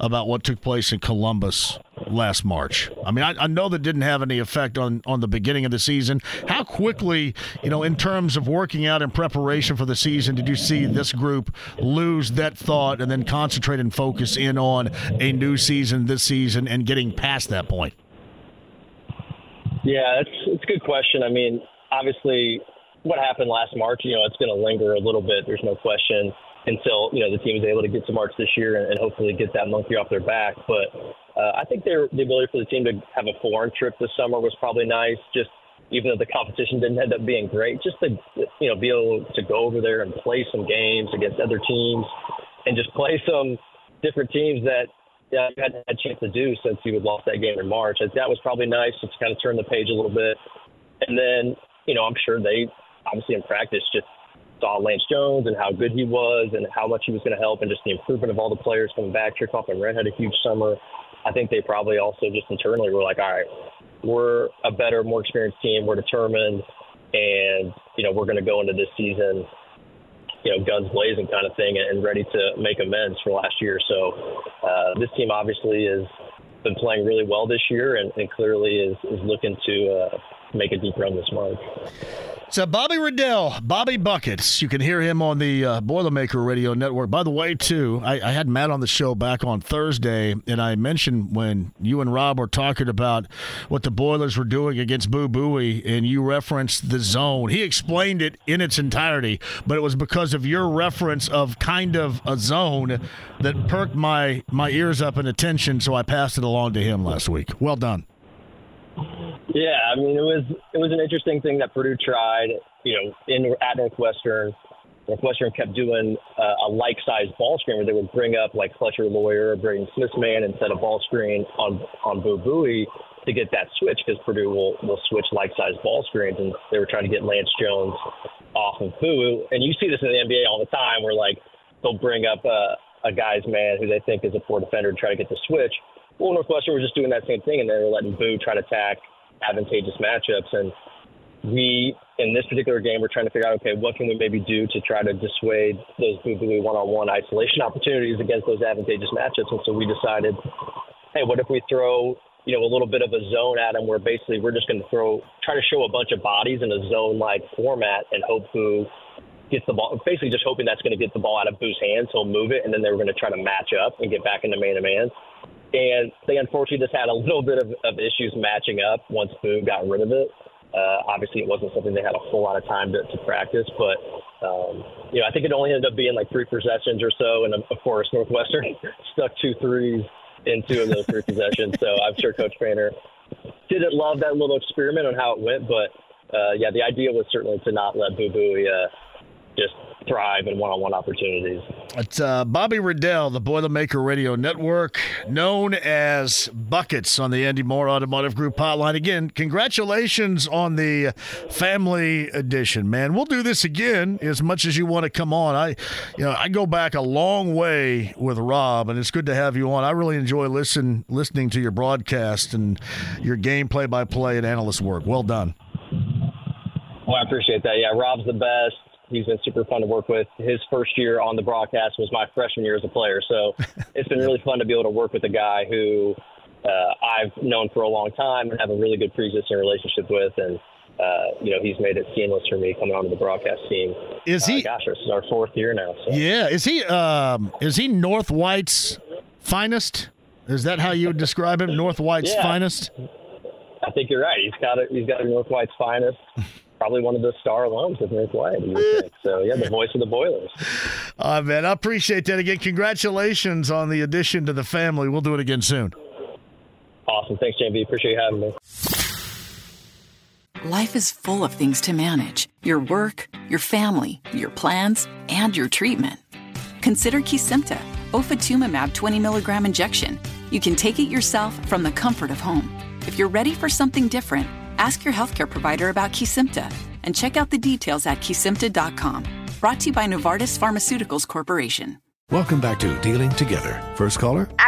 about what took place in Columbus last March. I mean, I, I, know that didn't have any effect on, on the beginning of the season. How quickly, you know, in terms of working out in preparation for the season, did you see this group lose that thought and then concentrate and focus in on a new season this season and getting past that point? Yeah, it's it's a good question. I mean, obviously, what happened last March, you know, it's going to linger a little bit. There's no question until you know the team is able to get to March this year and, and hopefully get that monkey off their back. But uh, I think the ability for the team to have a foreign trip this summer was probably nice. Just even though the competition didn't end up being great, just to you know be able to go over there and play some games against other teams and just play some different teams that yeah, you hadn't had a chance to do since you had lost that game in March. That was probably nice to kind of turn the page a little bit. And then, you know, I'm sure they obviously in practice just saw Lance Jones and how good he was and how much he was going to help and just the improvement of all the players coming back. Chirkoff and Red had a huge summer. I think they probably also just internally were like, all right, we're a better, more experienced team. We're determined, and you know we're going to go into this season, you know, guns blazing kind of thing, and ready to make amends for last year. So uh, this team obviously has been playing really well this year, and, and clearly is is looking to uh, make a deep run this month. So Bobby Riddell, Bobby Buckets. You can hear him on the uh, Boilermaker Radio Network. By the way, too, I, I, had Matt on the show back on Thursday, and I mentioned when you and Rob were talking about what the Boilers were doing against Boo Buie, and you referenced the zone. He explained it in its entirety, but it was because of your reference of kind of a zone that perked my my ears up and attention. So I passed it along to him last week. Well done. Yeah, I mean it was it was an interesting thing that Purdue tried. You know, in at Northwestern, Northwestern kept doing uh, a like-sized ball screen where they would bring up like Fletcher Loyer or Braden Smith's man and set a ball screen on on Boo Buie to get that switch because Purdue will will switch like-sized ball screens and they were trying to get Lance Jones off of Boo. And you see this in the NBA all the time where like they'll bring up a, a guy's man who they think is a poor defender and try to get the switch. Well, Northwestern was just doing that same thing, and they were letting Boo try to attack advantageous matchups. And we, in this particular game, we're trying to figure out, okay, what can we maybe do to try to dissuade those Boo Buie one-on-one isolation opportunities against those advantageous matchups? And so we decided, hey, what if we throw, you know, a little bit of a zone at them where basically we're just going to throw, try to show a bunch of bodies in a zone-like format and hope Boo gets the ball, basically just hoping that's going to get the ball out of Boo's hands. He'll move it, and then they were going to try to match up and get back into man-to-man. And they unfortunately just had a little bit of, of issues matching up once Boone got rid of it. Uh, obviously, it wasn't something they had a full lot of time to, to practice, but um, you know, I think it only ended up being like three possessions or so, and of course, Northwestern stuck two threes in two of those three possessions. So I'm sure Coach Painter didn't love that little experiment on how it went, but uh, yeah, the idea was certainly to not let Boo Buie uh, just thrive in one-on-one opportunities. It's uh, Bobby Riddell, the Boilermaker Radio Network, known as Buckets on the Andy Moore Automotive Group hotline. Again, congratulations on the family edition, man. We'll do this again as much as you want to come on. I, you know, I go back a long way with Rob, and it's good to have you on. I really enjoy listen listening to your broadcast and your game play-by-play and analyst work. Well done. Well, I appreciate that. Yeah, Rob's the best. He's been super fun to work with. His first year on the broadcast was my freshman year as a player, so it's been really fun to be able to work with a guy who uh, I've known for a long time and have a really good pre-existing relationship with, and uh, you know he's made it seamless for me coming onto the broadcast team. Is he? Uh, gosh, this is our fourth year now. So. Yeah, is he? Um, is he North White's finest? Is that how you would describe him? North White's Yeah. finest? I think you're right. He's got a, he's got a North White's finest. Probably one of the star alums of North White. You. So yeah, the voice of the Boilers. Uh, man, I appreciate that. Again, congratulations on the addition to the family. We'll do it again soon. Awesome. Thanks, JB. Appreciate you having me. Life is full of things to manage your work, your family, your plans, and your treatment. Consider Kesimpta, ofatumumab 20 milligram injection. You can take it yourself from the comfort of home. If you're ready for something different, ask your healthcare provider about Kesimpta and check out the details at kesimpta.com. Brought to you by Novartis Pharmaceuticals Corporation. Welcome back to Dealing Together. First caller? I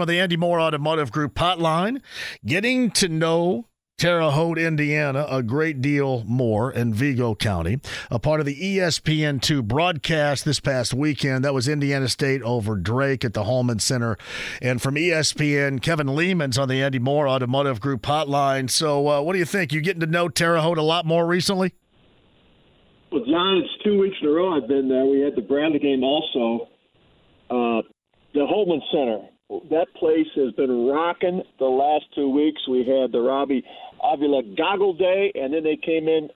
For the Andy Moore Automotive Group hotline, getting to know Terre Haute, Indiana, a great deal more in Vigo County. A part of the E ESPN2 broadcast this past weekend. That was Indiana State over Drake at the Hulman Center. And from ESPN, Kevin Lehman's on the Andy Moore Automotive Group hotline. So, uh, what do you think? You getting to know Terre Haute a lot more recently? Well, John, it's two weeks in a row I've been there. We had the Bradley game also. Uh, the Hulman Center. That place has been rocking the last two weeks. We had the Robbie Avila Goggle Day, and then they came in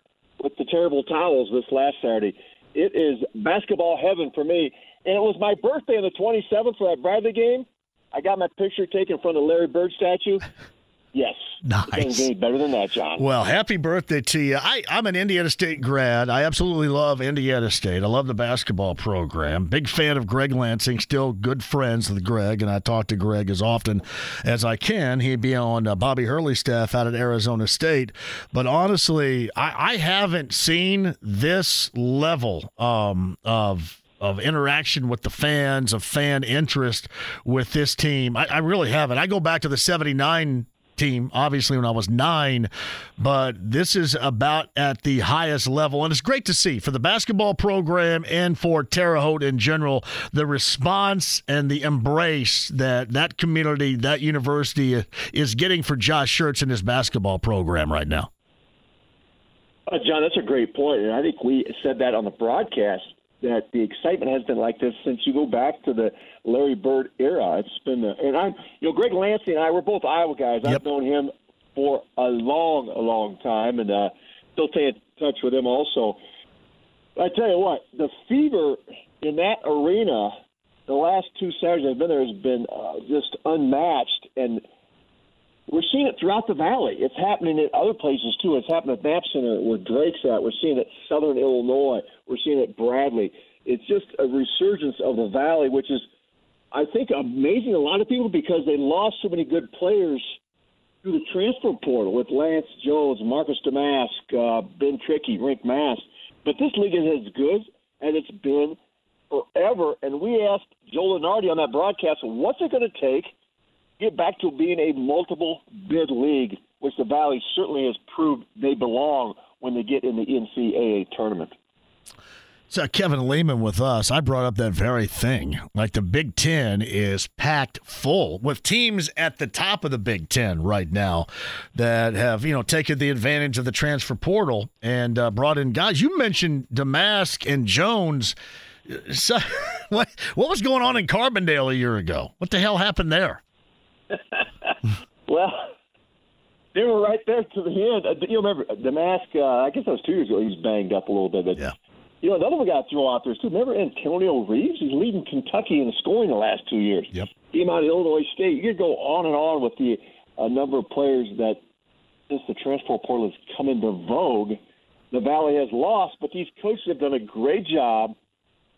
with the terrible towels this last Saturday. It is basketball heaven for me. And it was my birthday on the 27th for that Bradley game. I got my picture taken in front of the Larry Bird statue. Yes. Nice. better than that, John. Well, happy birthday to you. I, I'm an Indiana State grad. I absolutely love Indiana State. I love the basketball program. Big fan of Greg Lansing. Still good friends with Greg, and I talk to Greg as often as I can. He'd be on uh, Bobby Hurley's staff out at Arizona State. But honestly, I, I haven't seen this level um, of of interaction with the fans, of fan interest with this team. I, I really haven't. I go back to the 79 team, obviously, when I was nine, but this is about at the highest level. And it's great to see for the basketball program and for Terre Haute in general, the response and the embrace that that community, that university is getting for Josh Schertz and his basketball program right now. Uh, John, that's a great point, and I think we said that on the broadcast that the excitement has been like this since you go back to the Larry Bird era. It's been, uh, and I'm, you know, Greg Lansing and I, we're both Iowa guys. Yep. I've known him for a long, a long time, and uh, still stay in touch with him also. I tell you what, the fever in that arena the last two Saturdays I've been there has been uh, just unmatched, and we're seeing it throughout the valley. It's happening in other places too. It's happening at Knapp Center where Drake's at. We're seeing it Southern Illinois. We're seeing it Bradley. It's just a resurgence of the valley, which is, I think, amazing a lot of people because they lost so many good players through the transfer portal with Lance Jones, Marcus Domask, uh, Ben Krikke, Rienk Mast. But this league is as good as it's been forever. And we asked Joel Lunardi on that broadcast, what's it going to take get back to being a multiple bid league, which the Valley certainly has proved they belong when they get in the NCAA tournament. So Kevin Lehman with us, I brought up that very thing. Like the Big Ten is packed full with teams at the top of the Big Ten right now that have you know taken the advantage of the transfer portal and uh, brought in guys. You mentioned Domask and Jones. So, what what was going on in Carbondale a year ago? What the hell happened there? well, they were right there to the end. Uh, you remember Domask? Uh, I guess that was two years ago. He was banged up a little bit, but yeah. You know, another one got thrown out there too. Remember Antonio Reeves? He's leading Kentucky in scoring the last two years. Yep. Came out of Illinois State. You could go on and on with the uh, number of players that, since the transfer portal has come into vogue, the Valley has lost. But these coaches have done a great job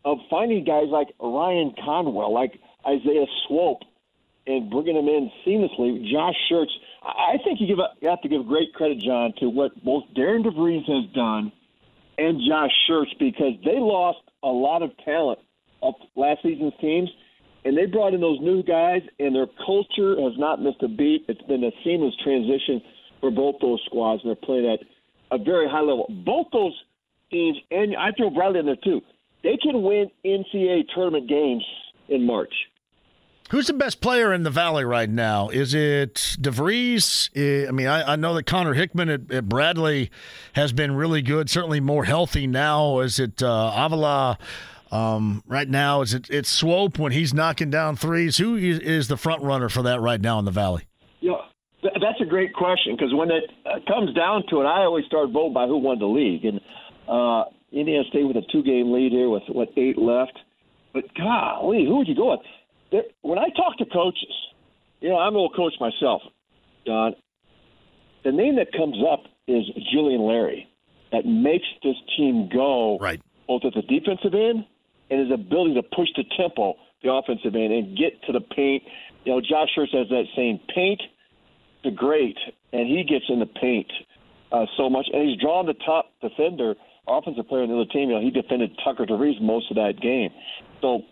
of finding guys like Ryan Conwell, like Isaiah Swope, and bringing them in seamlessly. Josh Schertz. I think you give you have to give great credit, John, to what both Darren DeVries has done – and Josh Schertz because they lost a lot of talent of last season's teams, and they brought in those new guys, and their culture has not missed a beat. It's been a seamless transition for both those squads, and they're playing at a very high level. Both those teams, and I throw Bradley in there too, they can win NCAA tournament games in March. Who's the best player in the Valley right now? Is it DeVries? I mean, I, I know that Connor Hickman at, at, Bradley has been really good, certainly more healthy now. Is it uh, Avila um, right now? Is it it's Swope when he's knocking down threes? Who is, the front runner for that right now in the Valley? Yeah, that's a great question because when it uh, comes down to it, I always start voting by who won the league. And uh, Indiana State with a two game lead here with, what, eight left. But golly, who would you go with? When I talk to coaches, you know, I'm a little coach myself, Don. The name that comes up is Julian Larry, that makes this team go right both at the defensive end and his ability to push the tempo, the offensive end, and get to the paint. You know, Josh Schertz has that saying, "Paint the great," and he gets in the paint uh, so much, and he's drawn the top defender, offensive player on the other team. You know, he defended Tucker DeVries most of that game. So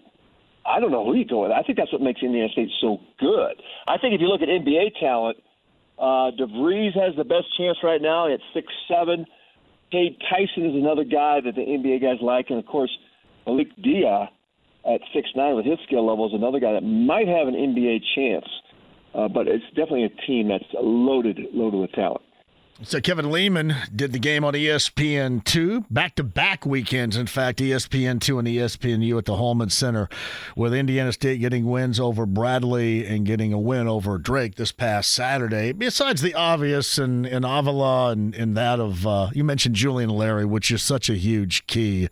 I don't know who you go with. I think that's what makes Indiana State so good. I think if you look at NBA talent, uh, DeVries has the best chance right now at six seven. Cade Tyson is another guy that the NBA guys like, and of course Malik Dia at six nine with his skill level is another guy that might have an NBA chance. Uh, but it's definitely a team that's loaded, loaded with talent. So Kevin Lehman did the game on ESPN2, back-to-back weekends. In fact, ESPN2 and ESPNU at the Hulman Center, with Indiana State getting wins over Bradley and getting a win over Drake this past Saturday. Besides the obvious and, and Avila and, and that of uh, you mentioned Julian Larry, which is such a huge key.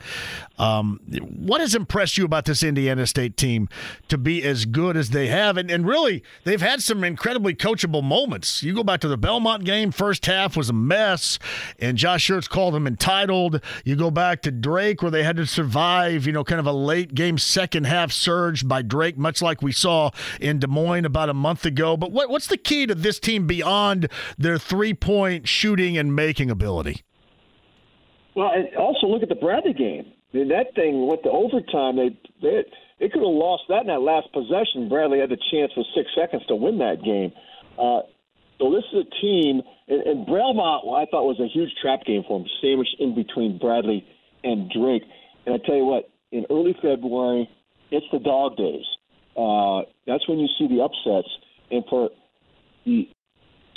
Um, what has impressed you about this Indiana State team to be as good as they have? And, and really, they've had some incredibly coachable moments. You go back to the Belmont game, first half was a mess, and Josh Schertz called them entitled. You go back to Drake, where they had to survive, you know, kind of a late game second half surge by Drake, much like we saw in Des Moines about a month ago. But what, what's the key to this team beyond their three point shooting and making ability? Well, and also look at the Bradley game. I mean, that thing went to overtime. They they they could have lost that in that last possession. Bradley had the chance with six seconds to win that game. Uh, so this is a team, and, and Belmont, I thought was a huge trap game for him, sandwiched in between Bradley and Drake. And I tell you what, in early February, it's the dog days. Uh, that's when you see the upsets. And for the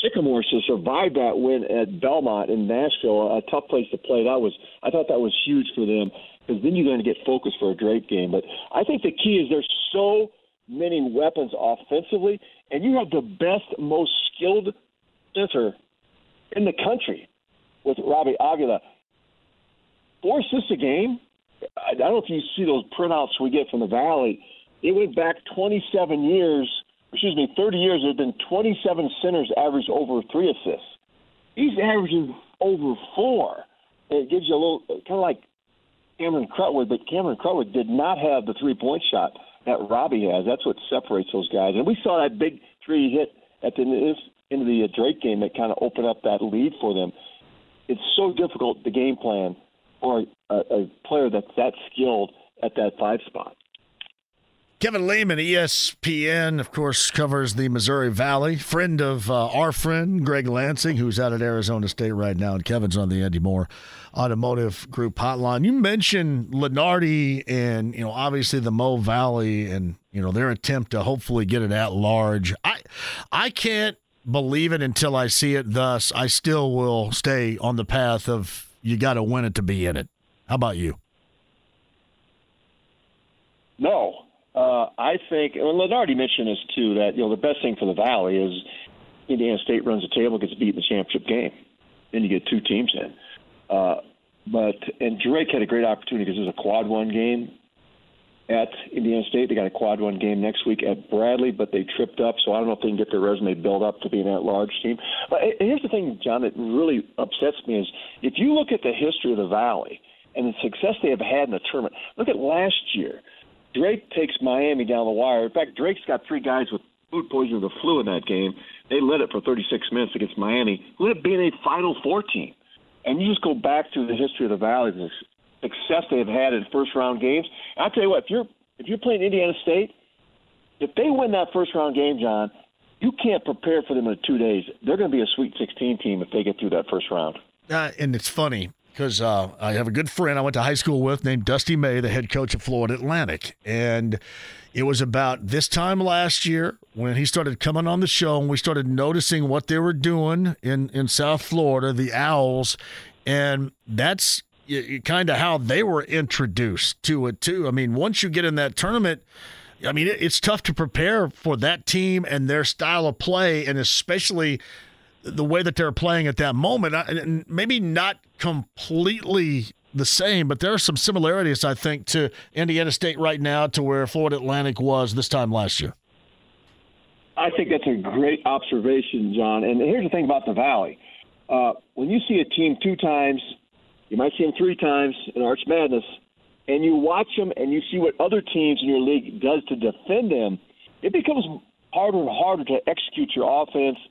Sycamores to survive that win at Belmont in Nashville, a tough place to play. That was, I thought that was huge for them because then you're going to get focused for a Drake game. But I think the key is there's so many weapons offensively, and you have the best, most skilled center in the country with Robbie Avila. Four assists a game. I don't know if you see those printouts we get from the Valley. It went back 27 years, excuse me, 30 years. There have been 27 centers averaged over three assists. He's averaging over four. It gives you a little kind of like Cameron Krutwig, but Cameron Krutwig did not have the three point shot that Robbie has. That's what separates those guys. And we saw that big three hit at the of the uh, Drake game that kind of opened up that lead for them. It's so difficult the game plan for a, a player that's that skilled at that five spot. Kevin Lehman, ESPN, of course, covers the Missouri Valley. Friend of uh, our friend Greg Lansing, who's out at Arizona State right now, and Kevin's on the Andy Moore Automotive Group hotline. You mentioned Lunardi and you know obviously the Mo Valley and you know their attempt to hopefully get it at large. I I can't believe it until I see it. Thus, I still will stay on the path of you got to win it to be in it. How about you? No, uh, I think, and Lunardi mentioned this too, that you know the best thing for the Valley is Indiana State runs the table, gets beat in the championship game, then you get two teams in. Uh, but and Drake had a great opportunity because it was a quad one game at Indiana State. They got a quad one game next week at Bradley, but they tripped up, so I don't know if they can get their resume built up to be an at-large team. But here's the thing, John, that really upsets me is if you look at the history of the Valley and the success they have had in the tournament. Look at last year. Drake takes Miami down the wire. In fact, Drake's got three guys with food poisoning the flu in that game. They led it for 36 minutes against Miami, who ended up being a Final Four team. And you just go back through the history of the Valley, success they've had in first round games. I'll tell you what, if you're if you're playing Indiana State, if they win that first round game, John, you can't prepare for them in two days. They're going to be a Sweet 16 team if they get through that first round. Uh, and it's funny because uh, I have a good friend I went to high school with named Dusty May, the head coach of Florida Atlantic. And it was about this time last year when he started coming on the show and we started noticing what they were doing in, in South Florida, the Owls. And that's kind of how they were introduced to it, too. I mean, once you get in that tournament, I mean, it's tough to prepare for that team and their style of play, and especially the way that they're playing at that moment. And maybe not completely the same, but there are some similarities, I think, to Indiana State right now to where Florida Atlantic was this time last year. I think that's a great observation, John. And here's the thing about the Valley. Uh, when you see a team two times, you might see them three times in Arch Madness, and you watch them and you see what other teams in your league does to defend them, it becomes harder and harder to execute your offense –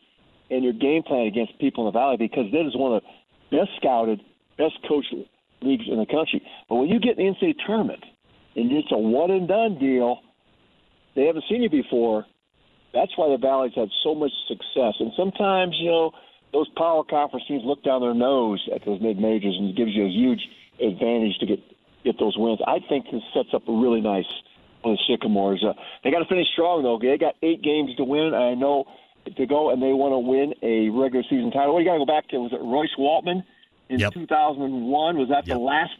and your game plan against people in the valley because that is one of the best scouted, best coached leagues in the country. But when you get in the NCAA tournament and it's a one and done deal, they haven't seen you before. That's why the Valley's had so much success. And sometimes, you know, those power conference teams look down their nose at those mid majors and it gives you a huge advantage to get get those wins. I think this sets up a really nice on the Sycamores. Uh, they got to finish strong though. They got eight games to win. I know to go and they want to win a regular season title. Well, you got to go back to was it Royce Waltman in yep. 2001? Was that yep. the last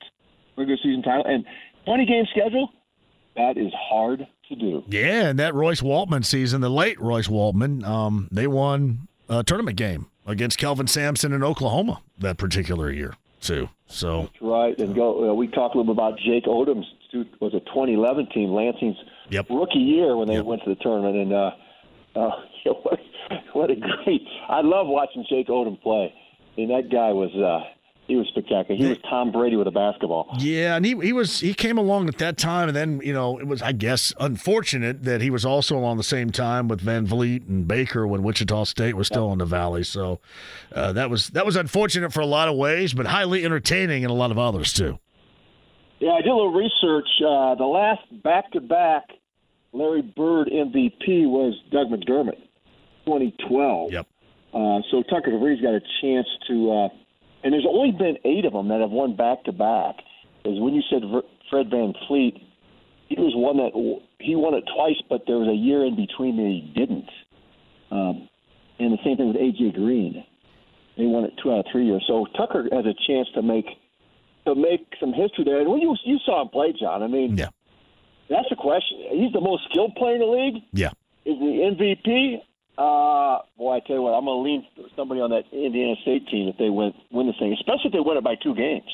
regular season title? And 20 game schedule. That is hard to do. Yeah, and that Royce Waltman season, the late Royce Waltman, um, they won a tournament game against Kelvin Sampson in Oklahoma that particular year too. So that's right. And go. Uh, we talked a little bit about Jake Odum's was a 2011 team, Lansing's yep. rookie year when they yep. went to the tournament, and uh, uh, what, what a great! I love watching Jake Odom play. I mean, that guy was uh, he was spectacular. He was Tom Brady with a basketball. Yeah, and he he was he came along at that time, and then you know it was I guess unfortunate that he was also along the same time with Van Vleet and Baker when Wichita State was still in the Valley. So uh, that was that was unfortunate for a lot of ways, but highly entertaining in a lot of others too. Yeah, I did a little research. Uh, the last back to back Larry Bird MVP was Doug McDermott, 2012. Yep. Uh, so Tucker DeVries got a chance to, uh, and there's only been eight of them that have won back to back. Because when you said Fred Van Fleet, he was one that he won it twice, but there was a year in between that he didn't. Um, and the same thing with AJ Green. They won it two out of three years. So Tucker has a chance to make to make some history there. And when you you saw him play, John, I mean, yeah. That's the question. He's the most skilled player in the league. Yeah. Is the MVP? Uh, boy, I tell you what, I'm going to lean somebody on that Indiana State team if they win win this thing, especially if they win it by two games.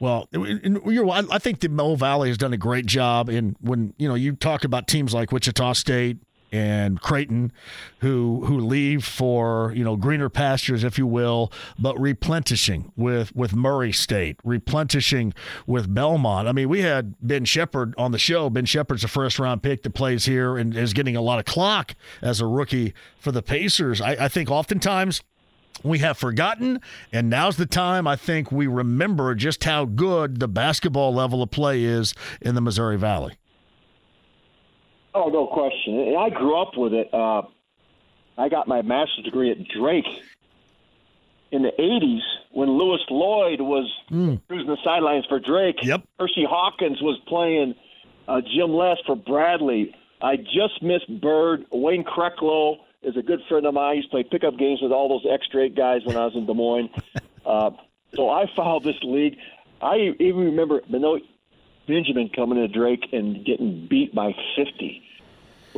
Well, I think the Mo Valley has done a great job in when you know you talk about teams like Wichita State, and Creighton who who leave for you know greener pastures if you will but replenishing with with Murray State replenishing with Belmont. I mean we had Ben Sheppard on the show. Ben Sheppard's a first round pick that plays here and is getting a lot of clock as a rookie for the Pacers. I, I think oftentimes we have forgotten, and now's the time I think we remember just how good the basketball level of play is in the Missouri Valley. Oh, no question. And I grew up with it. Uh, I got my master's degree at Drake in the 80s when Lewis Lloyd was Mm. cruising the sidelines for Drake. Yep. Percy Hawkins was playing uh, Jim Les for Bradley. I just missed Bird. Wayne Kreklow is a good friend of mine. I used to play pickup games with all those extra eight guys when I was in Des Moines. uh, so I followed this league. I even remember Benoit Benjamin coming to Drake and getting beat by 50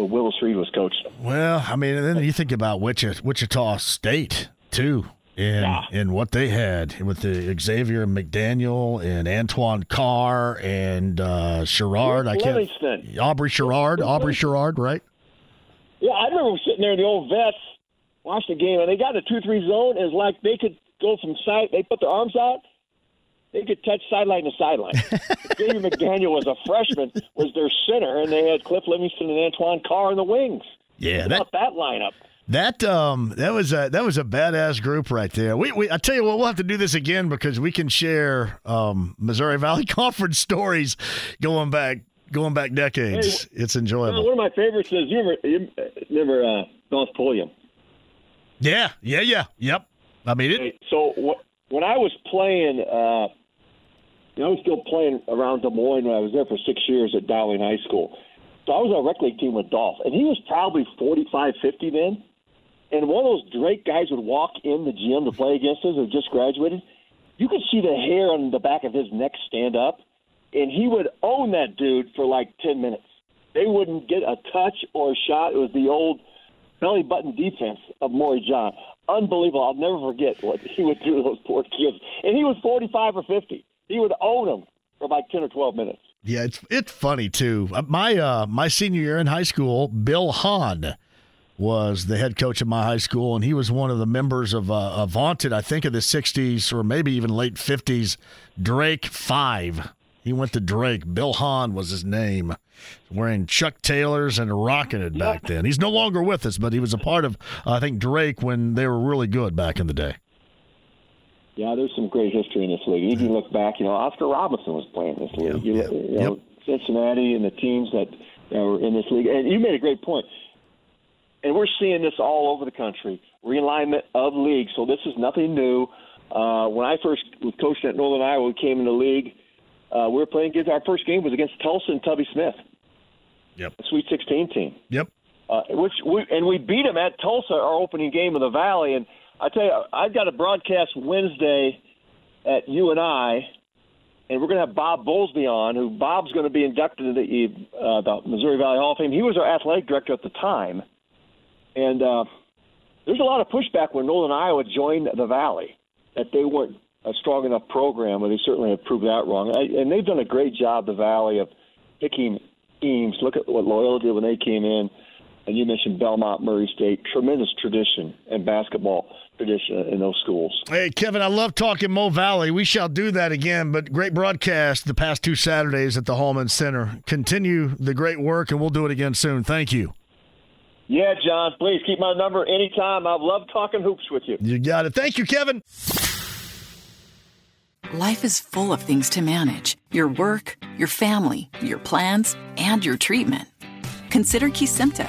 when Willis Reed was coaching. Well, I mean, and then you think about Wichita, Wichita State too, and what they had with the Xavier McDaniel and Antoine Carr and uh, Sherrod. I can't. Livingston. Aubrey Sherrod. Aubrey Sherrod, right? Yeah, I remember sitting there in the old vets, watched the game, and they got in a two-three zone. It was like they could go from sight. They put their arms out. They could touch sideline to sideline. Xavier McDaniel was a freshman, was their center, and they had Cliff Livingston and Antoine Carr in the wings. Yeah, that that lineup. That um that was a that was a badass group right there. We, we I tell you what, we'll have to do this again because we can share um Missouri Valley Conference stories going back going back decades. it's Uh, enjoyable. one of my favorites is you remember, you remember uh, North Pulliam. Yeah, yeah, yeah, yep. I mean it. Hey, So wh- when I was playing, uh, I was still playing around Des Moines when I was there for six years at Dowling High School. So I was on a rec league team with Dolph, and he was probably 45, 50 then. And one of those Drake guys would walk in the gym to play against us who just graduated. You could see the hair on the back of his neck stand up, and he would own that dude for like 10 minutes. They wouldn't get a touch or a shot. It was the old belly button defense of Maury John. Unbelievable. I'll never forget what he would do to those poor kids. And he was 45 or 50. He would own them for about 10 or 12 minutes. Yeah, it's it's funny too. Uh, My uh my senior year in high school, Bill Hahn was the head coach of my high school, and he was one of the members of uh, a vaunted, I think, of the '60s or maybe even late '50s Drake Five. He went to Drake. Bill Hahn was his name, wearing Chuck Taylors and rocking it back then. He's no longer with us, but he was a part of uh, I think Drake when they were really good back in the day. Yeah, there's some great history in this league. If you look back, you know, Oscar Robinson was playing this league. you, you know, Cincinnati and the teams that were in this league. And you made a great point. And we're seeing this all over the country. Realignment of leagues. So this is nothing new. Uh, when I first was coaching at Northern Iowa, we came in the league. Uh, we were playing against our first game was against Tulsa and Tubby Smith. Yep. Sweet 16 team. Yep. Uh, which we, and we beat them at Tulsa, our opening game of the Valley. And I tell you, I've got a broadcast Wednesday at UNI, and we're going to have Bob Bowlesby on, who Bob's going to be inducted into the, uh, the Missouri Valley Hall of Fame. He was our athletic director at the time, and uh, there's a lot of pushback when Northern Iowa joined the Valley that they weren't a strong enough program, and they certainly have proved that wrong. I, and they've done a great job, the Valley, of picking teams. Look at what Loyola did when they came in. And you mentioned Belmont, Murray State, tremendous tradition and basketball tradition in those schools. Hey, Kevin, I love talking Mo Valley. We shall do that again, but great broadcast the past two Saturdays at the Hulman Center. Continue the great work, and we'll do it again soon. Thank you. Yeah, John, please keep my number anytime. I love talking hoops with you. You got it. Thank you, Kevin. Life is full of things to manage your work, your family, your plans, and your treatment. Consider Kesimpta,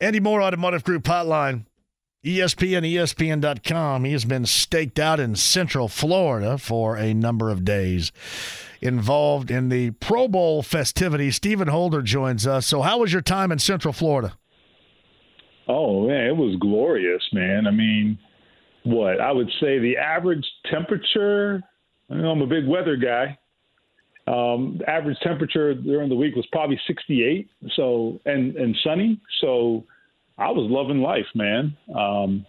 Andy Moore, Automotive Group Hotline. ESPN, ESPN.com. He has been staked out in Central Florida for a number of days, involved in the Pro Bowl festivities. Stephen Holder joins us. So, how was your time in Central Florida? Oh man, it was glorious, man. I mean, what I would say the average temperature. Know, I'm a big weather guy. Um, average temperature during the week was probably 68, so and and sunny. So I was loving life, man. Um,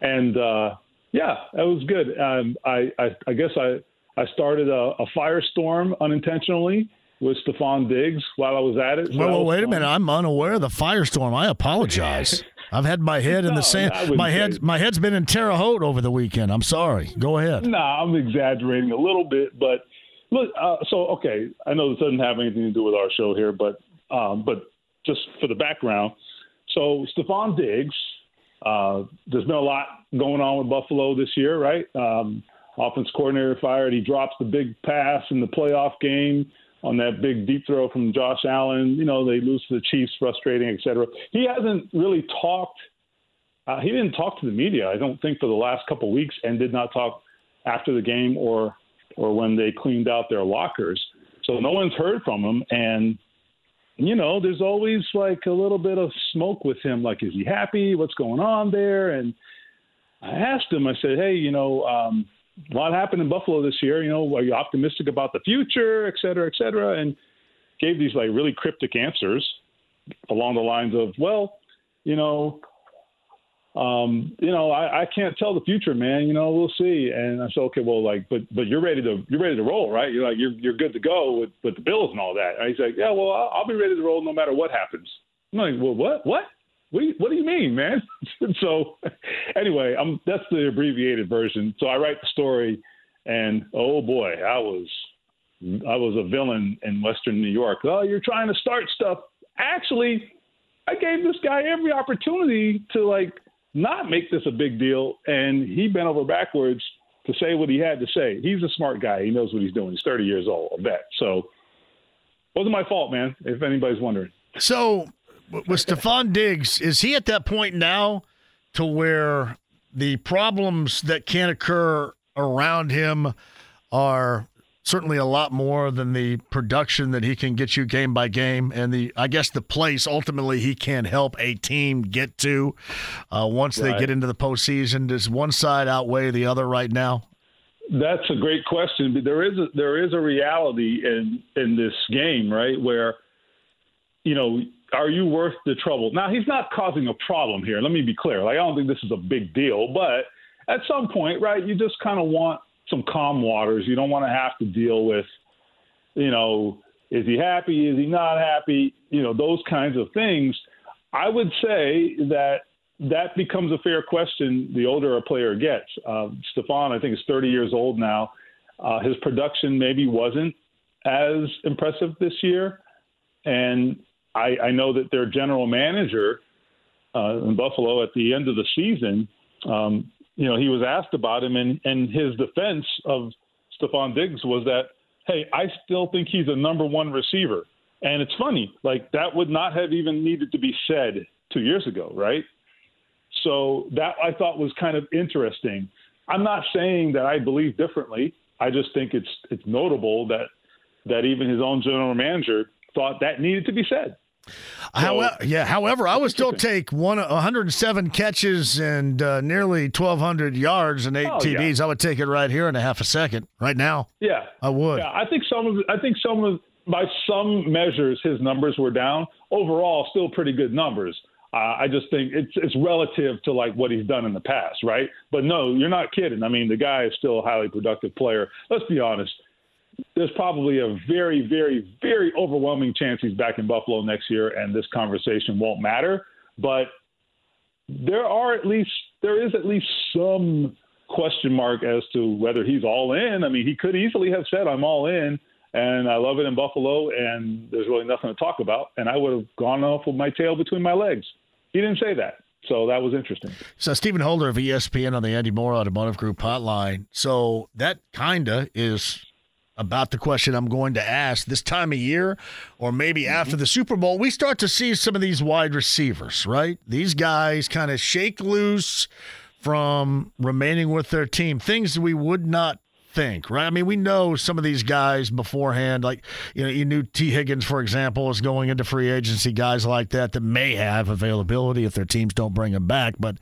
and uh, yeah, it was good. Um, I, I I guess I I started a, a firestorm unintentionally with Stefon Diggs while I was at it. So well, wait a minute. I'm unaware of the firestorm. I apologize. I've had my head in No, the sand. Wouldn't My head, my head's been in Terre Haute over the weekend. I'm sorry. Go ahead. Nah, I'm exaggerating a little bit, but look. Uh, so okay, I know this doesn't have anything to do with our show here, but um, but just for the background. So Stefon Diggs, uh, there's been a lot going on with Buffalo this year, right? Um, offense coordinator fired. He drops the big pass in the playoff game on that big deep throw from Josh Allen. You know, they lose to the Chiefs, frustrating, et cetera. He hasn't really talked. Uh, he didn't talk to the media, I don't think, for the last couple weeks, and did not talk after the game or or when they cleaned out their lockers. So no one's heard from him, and you know, there's always like a little bit of smoke with him. Like, is he happy? What's going on there? And I asked him. I said, hey, you know, um, a lot happened in Buffalo this year. You know, are you optimistic about the future, et cetera, et cetera? And gave these like really cryptic answers along the lines of, well, you know, um, you know, I, I can't tell the future, man. You know, we'll see. And I said, okay, well, like, but but you're ready to you're ready to roll, right? You're like you're you're good to go with with the Bills and all that. And he's like, yeah, well, I'll, I'll be ready to roll no matter what happens. I'm like, well, what what? What do you, what do you mean, man? so, anyway, I'm that's the abbreviated version. So I write the story, and oh boy, I was I was a villain in Western New York. Oh, you're trying to start stuff. Actually, I gave this guy every opportunity to like not make this a big deal, and he bent over backwards to say what he had to say. He's a smart guy. He knows what he's doing. He's 30 years old. I bet. So, wasn't my fault, man. If anybody's wondering. So, with Stefon Diggs, is he at that point now to where the problems that can occur around him are certainly a lot more than the production that he can get you game by game and the I guess the place ultimately he can help a team get to uh, once they get into the postseason? Does one side outweigh the other right now? That's a great question. But there is a, there is a reality in in this game, right? Where you know, are you worth the trouble? Now he's not causing a problem here. Let me be clear. Like I don't think this is a big deal, but at some point, right? You just kind of want some calm waters. You don't want to have to deal with, you know, is he happy? Is he not happy? You know, those kinds of things. I would say that that becomes a fair question the older a player gets. Uh, Stefon, I think, is 30 years old now. Uh, his production maybe wasn't as impressive this year. And I, I know that their general manager uh, in Buffalo at the end of the season, um, you know, he was asked about him, and, and his defense of Stefon Diggs was that, hey, I still think he's a number one receiver. And it's funny, like that would not have even needed to be said two years ago, right? So that I thought was kind of interesting. I'm not saying that I believe differently. I just think it's it's notable that that even his own general manager thought that needed to be said. However, yeah. However, I would still take one 107 catches and uh, nearly 1,200 yards and eight Oh, yeah. TDs. I would take it right here in a half a second, right now. Yeah, I would. Yeah, I think some of I think some of by some measures his numbers were down. Overall, still pretty good numbers. Uh, I just think it's it's relative to like what he's done in the past, right? But no, you're not kidding. I mean, the guy is still a highly productive player. Let's be honest. There's probably a very, very, very overwhelming chance he's back in Buffalo next year, and this conversation won't matter. But there are at least there is at least some question mark as to whether he's all in. I mean, he could easily have said, "I'm all in." And I love it in Buffalo, and there's really nothing to talk about. And I would have gone off with my tail between my legs. He didn't say that. So that was interesting. So Stephen Holder of ESPN on the Andy Moore Automotive Group hotline. So that kinda is about the question I'm going to ask this time of year, or maybe mm-hmm. after the Super Bowl. We start to see some of these wide receivers, right? These guys kind of shake loose from remaining with their team. Things we would not think, right? I mean, we know some of these guys beforehand, like you know, you knew Tee Higgins, for example, is going into free agency. Guys like that that may have availability if their teams don't bring him back, but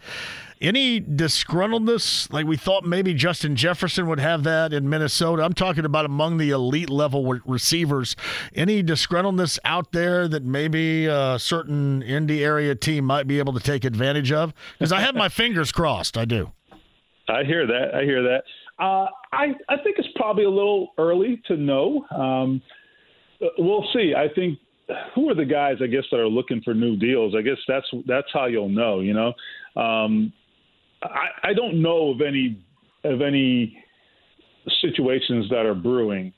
any disgruntledness, like we thought maybe Justin Jefferson would have that in Minnesota? I'm talking about among the elite level receivers. Any disgruntledness out there that maybe a certain Indy area team might be able to take advantage of? Because I have my fingers crossed. I do. I hear that. I hear that. Uh, I I think it's probably a little early to know. Um, we'll see. I think who are the guys I guess that are looking for new deals? I guess that's that's how you'll know. You know, um, I, I don't know of any of any situations that are brewing,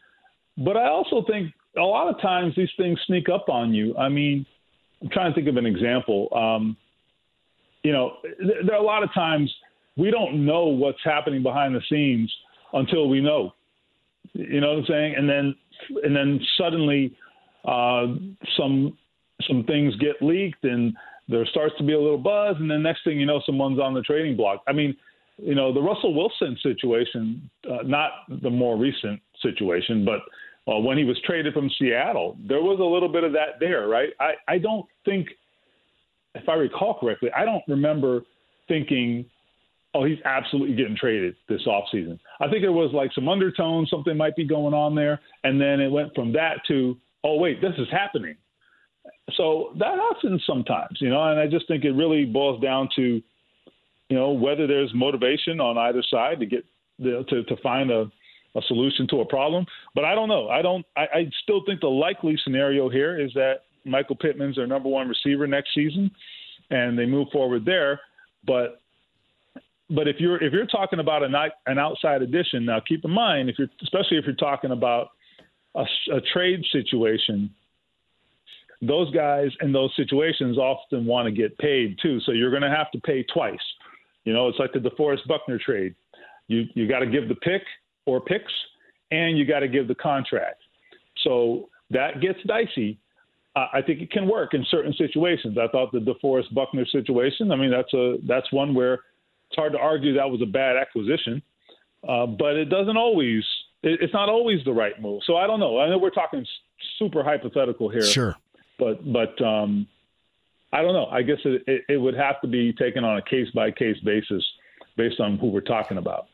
but I also think a lot of times these things sneak up on you. I mean, I'm trying to think of an example. Um, you know, there are a lot of times we don't know what's happening behind the scenes until we know. You know what I'm saying? And then and then suddenly uh, some some things get leaked and there starts to be a little buzz, and then next thing you know, someone's on the trading block. I mean, you know, the Russell Wilson situation, uh, not the more recent situation, but uh, when he was traded from Seattle, there was a little bit of that there, right? I, I don't think, if I recall correctly, I don't remember thinking, oh, he's absolutely getting traded this offseason. I think it was like some undertones, something might be going on there. And then it went from that to, oh, wait, this is happening. So that happens sometimes, you know, and I just think it really boils down to, you know, whether there's motivation on either side to get the, to to find a, a solution to a problem. But I don't know. I don't. I, I still think the likely scenario here is that Michael Pittman's their number one receiver next season, and they move forward there. But but if you're if you're talking about an an outside addition, now keep in mind if you're especially if you're talking about a, a trade situation those guys in those situations often want to get paid too. So you're going to have to pay twice. You know, it's like the DeForest Buckner trade. You you got to give the pick or picks, and you got to give the contract. So that gets dicey. Uh, I think it can work in certain situations. I thought the DeForest Buckner situation. I mean, that's a that's one where it's hard to argue that was a bad acquisition, uh, but it doesn't always. It, it's not always the right move. So I don't know. I know we're talking super hypothetical here. Sure but but um, I don't know. I guess it, it, it would have to be taken on a case by case basis based on who we're talking about.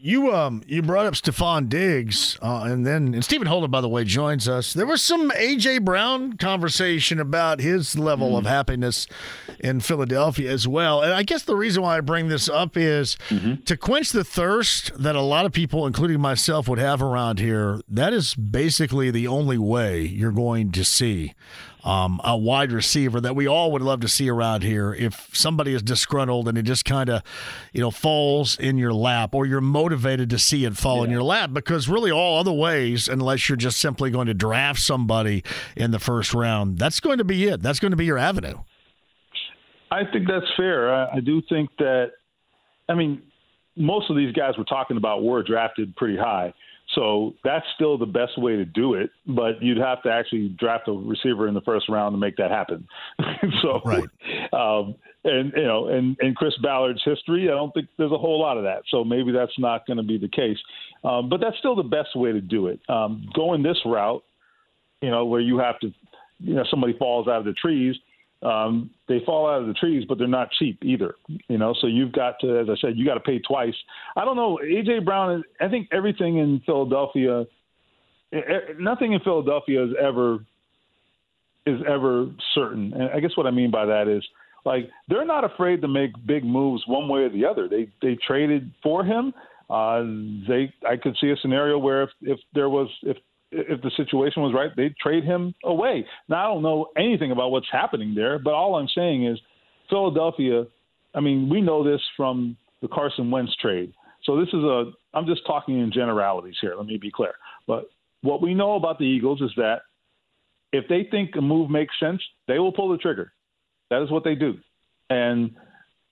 You um you brought up Stefon Diggs, uh, and then and Stephen Holder, by the way, joins us. There was some AJ Brown conversation about his level mm. of happiness in Philadelphia as well. And I guess the reason why I bring this up is mm-hmm. to quench the thirst that a lot of people, including myself, would have around here. That is basically the only way you're going to see um, a wide receiver that we all would love to see around here. If somebody is disgruntled and it just kind of, you know, falls in your lap, or you're motivated to see it fall yeah. in your lap, because really all other ways, unless you're just simply going to draft somebody in the first round, that's going to be it. That's going to be your avenue. I think that's fair. I, I do think that. I mean, most of these guys we're talking about were drafted pretty high. So that's still the best way to do it, but you'd have to actually draft a receiver in the first round to make that happen. so, right. um, and you know, and and Chris Ballard's history, I don't think there's a whole lot of that. So maybe that's not going to be the case. Um, but that's still the best way to do it. Um, going this route, you know, where you have to, you know, somebody falls out of the trees um, they fall out of the trees, but they're not cheap either. You know, so you've got to, as I said, you got to pay twice. I don't know. AJ Brown. I think everything in Philadelphia, nothing in Philadelphia is ever is ever certain. And I guess what I mean by that is like they're not afraid to make big moves one way or the other. They they traded for him. Uh, they I could see a scenario where if if there was if if the situation was right, they'd trade him away. Now, I don't know anything about what's happening there, but all I'm saying is Philadelphia, I mean, we know this from the Carson Wentz trade. So this is a, I'm just talking in generalities here, let me be clear. But what we know about the Eagles is that if they think a move makes sense, they will pull the trigger. That is what they do. And,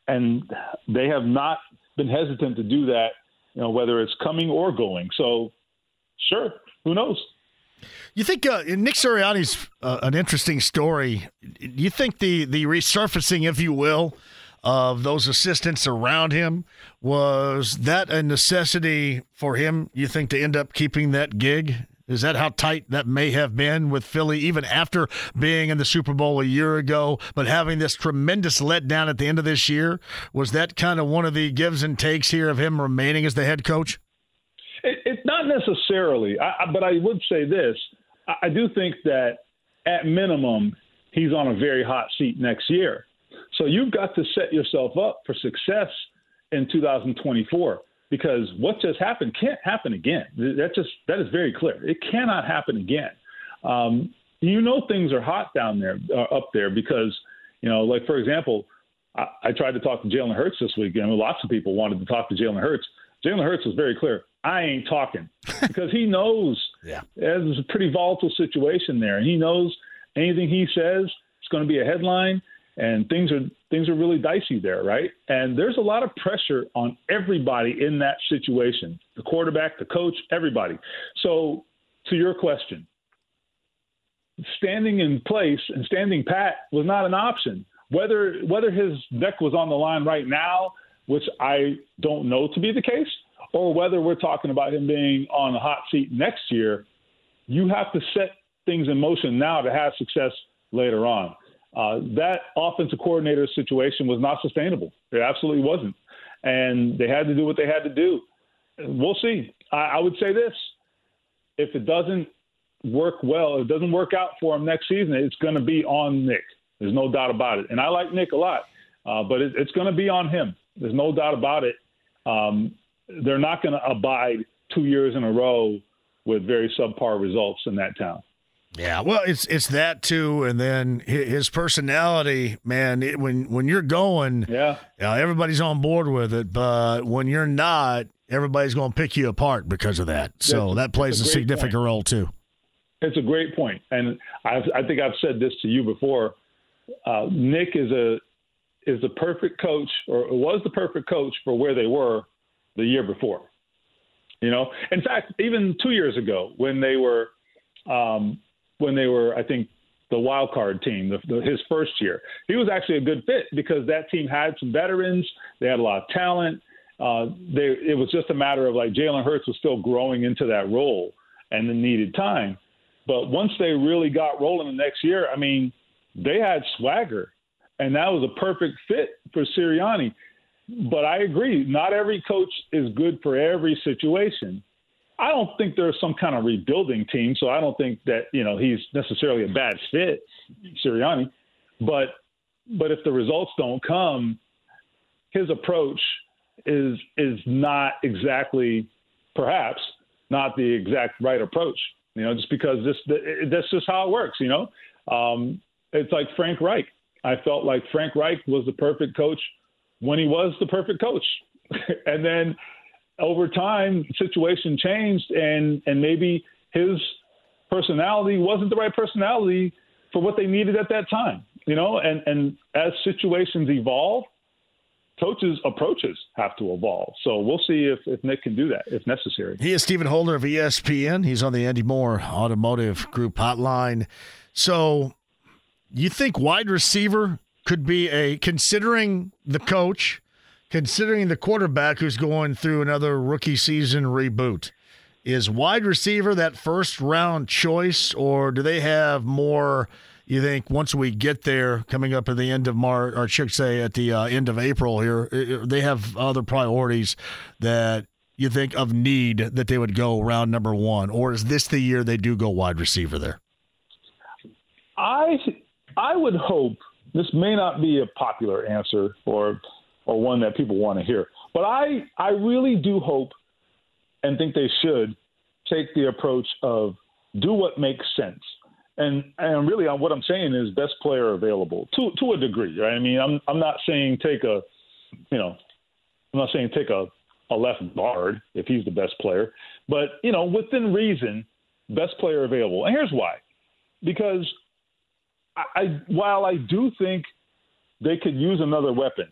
and they have not been hesitant to do that, you know, whether it's coming or going. So, sure, who knows? You think uh, Nick Sirianni's uh, an interesting story? Do you think the the resurfacing, if you will, of those assistants around him. Was that a necessity for him, you think, to end up keeping that gig? Is that how tight that may have been with Philly, even after being in the Super Bowl a year ago, but having this tremendous letdown at the end of this year? Was that kind of one of the gives and takes here of him remaining as the head coach? It, it's not necessarily, I, but I would say this. I, I do think that at minimum, he's on a very hot seat next year. So you've got to set yourself up for success in 2024 because what just happened can't happen again. That just that is very clear. It cannot happen again. Um, you know things are hot down there, uh, up there, because you know, like for example, I, I tried to talk to Jalen Hurts this week, and lots of people wanted to talk to Jalen Hurts. Jalen Hurts was very clear. I ain't talking because he knows yeah. there's a pretty volatile situation there, and he knows anything he says is going to be a headline and things are things are really dicey there, right? And there's a lot of pressure on everybody in that situation the quarterback, the coach, everybody. So, to your question, standing in place and standing pat was not an option. Whether whether his neck was on the line right now, which I don't know to be the case, or whether we're talking about him being on a hot seat next year, you have to set things in motion now to have success later on. Uh, that offensive coordinator situation was not sustainable. It absolutely wasn't. And they had to do what they had to do. We'll see. I, I would say this if it doesn't work well, it doesn't work out for him next season, it's going to be on Nick. There's no doubt about it. And I like Nick a lot, uh, but it, it's going to be on him. There's no doubt about it. Um, they're not going to abide two years in a row with very subpar results in that town. Yeah, well, it's it's that too, and then his personality, man. It, when when you're going, yeah, you know, everybody's on board with it, but when you're not, everybody's going to pick you apart because of that. So That's, that plays a, a significant point. role too. It's a great point, and I've, I think I've said this to you before. Uh, Nick is a is the perfect coach, or was the perfect coach for where they were the year before. You know, in fact, even two years ago when they were. Um, when they were, I think, the wild card team, the, the, his first year. He was actually a good fit because that team had some veterans. They had a lot of talent. Uh, they, it was just a matter of like Jalen Hurts was still growing into that role and then needed time. But once they really got rolling the next year, I mean, they had swagger, and that was a perfect fit for Sirianni. But I agree, not every coach is good for every situation. I don't think there's some kind of rebuilding team, so I don't think that you know he's necessarily a bad fit, Sirianni. But but if the results don't come, his approach is is not exactly, perhaps not the exact right approach. You know, just because this that's just how it works. You know, um, it's like Frank Reich. I felt like Frank Reich was the perfect coach when he was the perfect coach, and then over time, situation changed, and and maybe his personality wasn't the right personality for what they needed at that time. You know, and and as situations evolve, coaches' approaches have to evolve. So we'll see if, if Nick can do that if necessary. He is Stephen Holder of ESPN. He's on the Andy Mohr Automotive Group hotline. So you think wide receiver could be a considering the coach considering the quarterback who's going through another rookie season reboot. Is wide receiver that first round choice, or do they have more? You think once we get there, coming up at the end of March, or should say at the uh, end of April here, they have other priorities that you think of need that they would go round number one, or is this the year they do go wide receiver there? I I would hope this may not be a popular answer, or or one that people want to hear. But I, I really do hope and think they should take the approach of do what makes sense. And and really, on what I'm saying is best player available to to a degree. Right? I mean, I'm I'm not saying take a, you know, I'm not saying take a a left guard if he's the best player, but you know, within reason, best player available. And here's why, because I, while I do think they could use another weapon,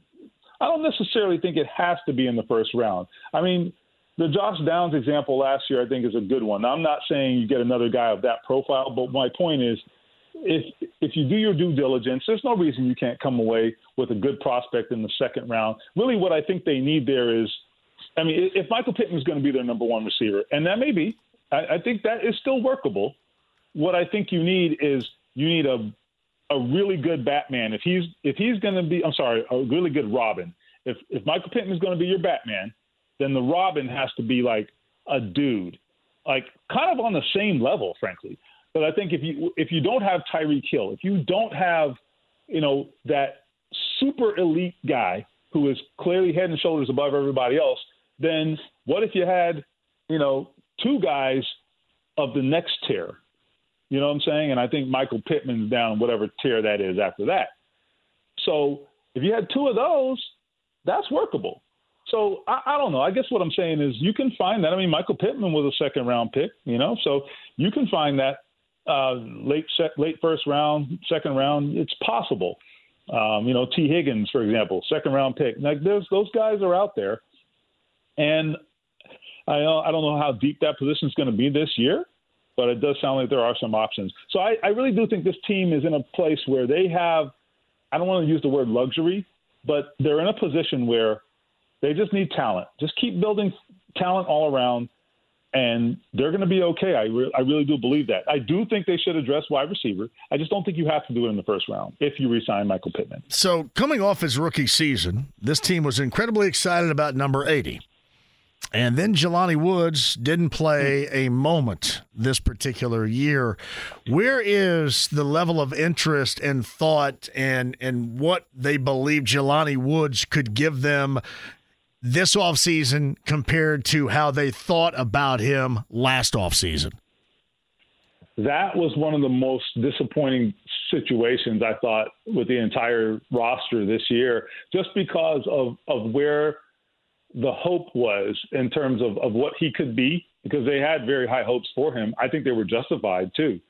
I don't necessarily think it has to be in the first round. I mean, the Josh Downs example last year, I think, is a good one. I'm not saying you get another guy of that profile, but my point is if if you do your due diligence, there's no reason you can't come away with a good prospect in the second round. Really, what I think they need there is, I mean, if Michael Pittman is going to be their number one receiver, and that may be, I, I think that is still workable. What I think you need is you need a a really good Batman. If he's if he's going to be, I'm sorry, a really good Robin. If if Michael Pittman is going to be your Batman, then the Robin has to be like a dude, like kind of on the same level, frankly. But I think if you if you don't have Tyreek Hill, if you don't have, you know, that super elite guy who is clearly head and shoulders above everybody else, then what if you had, you know, two guys of the next tier? You know what I'm saying? And I think Michael Pittman's down whatever tier that is after that. So if you had two of those, that's workable. So I, I don't know. I guess what I'm saying is you can find that. I mean, Michael Pittman was a second round pick, you know, so you can find that uh, late sec- late first round, second round. It's possible. Um, you know, Tee Higgins, for example, second round pick. Like there's those guys are out there, and I I don't know how deep that position is going to be this year, but it does sound like there are some options. So I, I really do think this team is in a place where they have. I don't want to use the word luxury, but they're in a position where they just need talent. Just keep building talent all around, and they're going to be okay. I, re- I really do believe that. I do think they should address wide receiver. I just don't think you have to do it in the first round if you resign Michael Pittman. So, coming off his rookie season, this team was incredibly excited about number 80. And then Jelani Woods didn't play a moment this particular year. Where is the level of interest and thought and and what they believe Jelani Woods could give them this offseason compared to how they thought about him last offseason? That was one of the most disappointing situations I thought with the entire roster this year, just because of, of where the hope was in terms of, of what he could be, because they had very high hopes for him. I think they were justified too.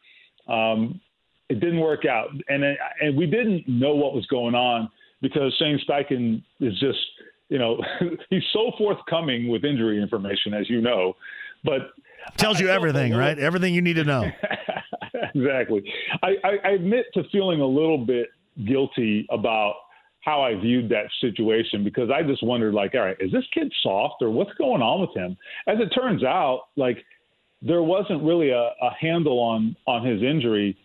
Um, it didn't work out, and and we didn't know what was going on because Shane Steichen is just you know, he's so forthcoming with injury information, as you know, but tells you everything, right? Everything you need to know. exactly. I, I, I admit to feeling a little bit guilty about how I viewed that situation because I just wondered, like, all right, is this kid soft or what's going on with him? As it turns out, like, there wasn't really a, a handle on on his injury,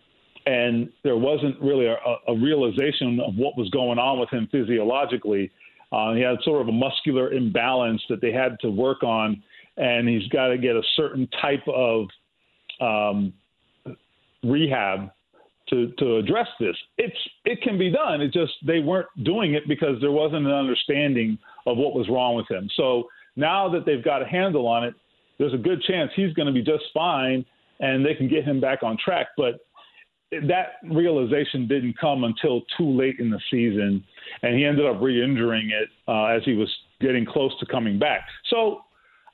and there wasn't really a, a realization of what was going on with him physiologically. Uh, he had sort of a muscular imbalance that they had to work on, and he's got to get a certain type of um, rehab to to address this. It's it can be done. It just they weren't doing it because there wasn't an understanding of what was wrong with him. So now that they've got a handle on it, there's a good chance he's going to be just fine, and they can get him back on track. But that realization didn't come until too late in the season, and he ended up re-injuring it uh, as he was getting close to coming back. So,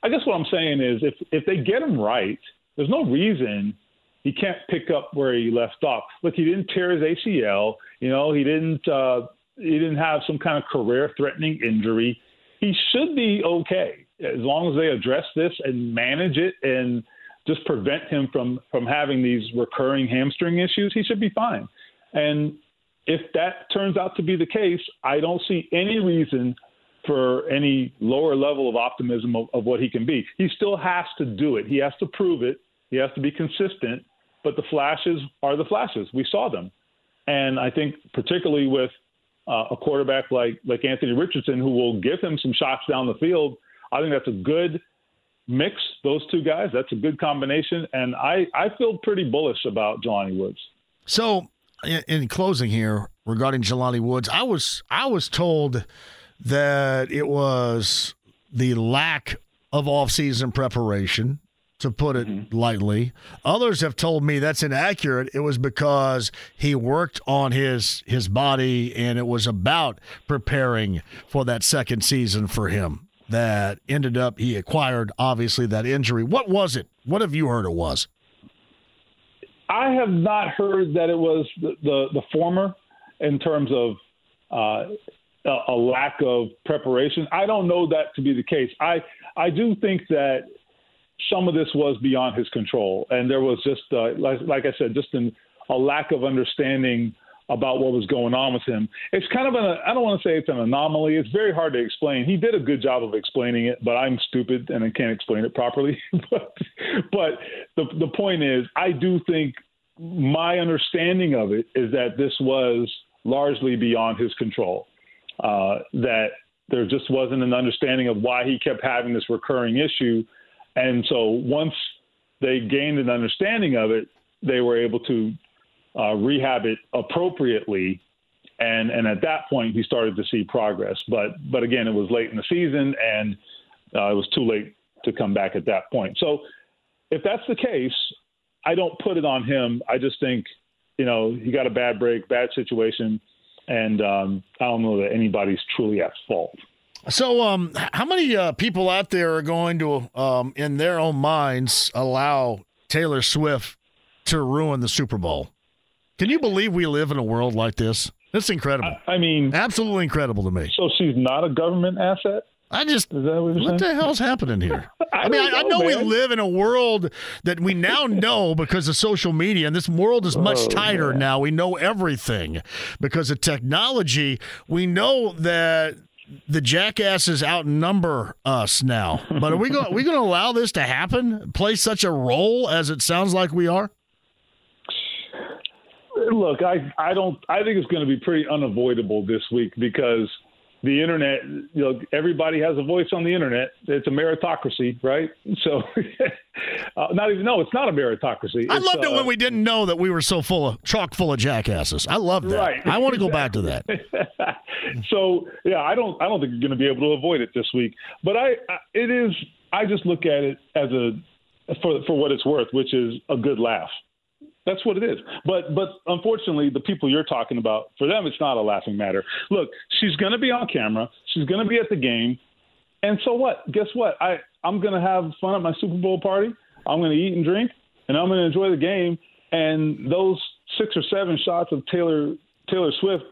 I guess what I'm saying is, if if they get him right, there's no reason he can't pick up where he left off. Look, he didn't tear his ACL. You know, he didn't uh, he didn't have some kind of career-threatening injury. He should be okay as long as they address this and manage it and just prevent him from from having these recurring hamstring issues, he should be fine. And if that turns out to be the case, I don't see any reason for any lower level of optimism of, of what he can be. He still has to do it. He has to prove it. He has to be consistent. But the flashes are the flashes. We saw them, and I think particularly with uh, a quarterback like like Anthony Richardson, who will give him some shots down the field. I think that's a good mix those two guys, that's a good combination. And I, I feel pretty bullish about Jelani Woods. So, in closing here regarding Jelani Woods, I was I was told that it was the lack of offseason preparation, to put it mm-hmm. lightly. Others have told me that's inaccurate. It was because he worked on his his body and it was about preparing for that second season for him that ended up he acquired obviously that injury. What was it? What have you heard it was? I have not heard that it was the the, the former in terms of uh, a, a lack of preparation. I don't know that to be the case. I I do think that some of this was beyond his control, and there was just uh, like like I said, just an a lack of understanding about what was going on with him. It's kind of an I don't want to say it's an anomaly. It's very hard to explain. He did a good job of explaining it, but I'm stupid and I can't explain it properly. but but the the point is I do think my understanding of it is that this was largely beyond his control. Uh, that there just wasn't an understanding of why he kept having this recurring issue. And so once they gained an understanding of it, they were able to uh, rehab it appropriately. And, and at that point, he started to see progress. But, but again, it was late in the season and uh, it was too late to come back at that point. So if that's the case, I don't put it on him. I just think, you know, he got a bad break, bad situation and um, I don't know that anybody's truly at fault. So, um, how many uh, people out there are going to, um, in their own minds, allow Taylor Swift to ruin the Super Bowl? Can you believe we live in a world like this? It's incredible. I, I mean, absolutely incredible to me. So she's not a government asset. I just what, what the hell's happening here? I I mean, I, don't I know, know we live in a world that we now know because of social media, and this world is much Oh, tighter man. now. We know everything because of technology. We know that the jackasses outnumber us now. But are we going? we going to allow this to happen? Play such a role as it sounds like we are? Look, I I don't. I think it's going to be pretty unavoidable this week because the internet. You know, everybody has a voice on the internet. It's a meritocracy, right? So, uh, not even. No, it's not a meritocracy. I It's, loved it uh, when we didn't know that we were so full of chock full of jackasses. I love that. Right. I want to go back to that. so yeah, I don't I don't think you're going to be able to avoid it this week. But I, I it is I just look at it as a for for what it's worth, which is a good laugh. That's what it is. But but unfortunately, the people you're talking about, for them, it's not a laughing matter. Look, she's going to be on camera. She's going to be at the game. And so what? Guess what? I I'm going to have fun at my Super Bowl party. I'm going to eat and drink, and I'm going to enjoy the game. And those six or seven shots of Taylor Taylor Swift,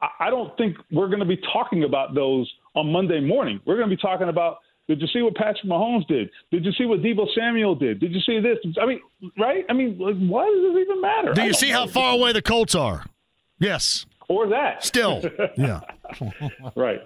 I, I don't think we're going to be talking about those on Monday morning. We're going to be talking about. Did you see what Patrick Mahomes did? Did you see what Deebo Samuel did? Did you see this? I mean, right? I mean, like, why does this even matter? Do you see how far away the Colts are? Yes. Or that. Still. Yeah. right.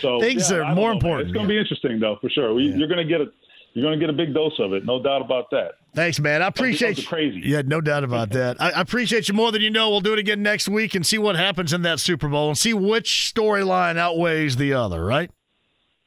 So Things yeah, are more know, man. important, It's going to be interesting, though, for sure. We, You're going to get a you're going to get a big dose of it, no doubt about that. Thanks, man. I appreciate you. crazy. Yeah, no doubt about that. I, I appreciate you more than you know. We'll do it again next week and see what happens in that Super Bowl and see which storyline outweighs the other, right?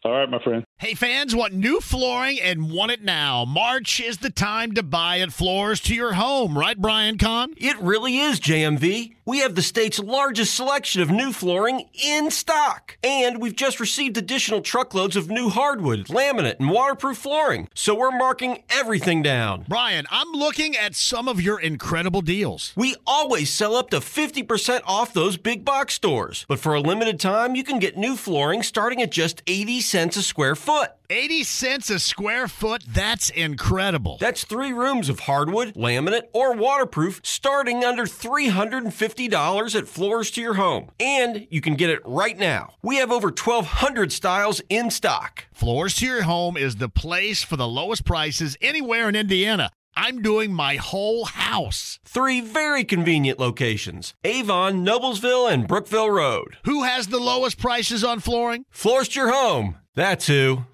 All right, my friend. Hey, fans want new flooring and want it now. March is the time to buy at Floors to your home, right, Brian Kahn? It really is, JMV. We have the state's largest selection of new flooring in stock. And we've just received additional truckloads of new hardwood, laminate, and waterproof flooring. So we're marking everything down. Brian, I'm looking at some of your incredible deals. We always sell up to 50% off those big box stores. But for a limited time, you can get new flooring starting at just 80 cents a square foot. 80 cents a square foot? That's incredible. That's three rooms of hardwood, laminate, or waterproof starting under $350 at Floors to Your Home. And you can get it right now. We have over 1,200 styles in stock. Floors to Your Home is the place for the lowest prices anywhere in Indiana. I'm doing my whole house. Three very convenient locations Avon, Noblesville, and Brookville Road. Who has the lowest prices on flooring? Floors Your Home. That's who.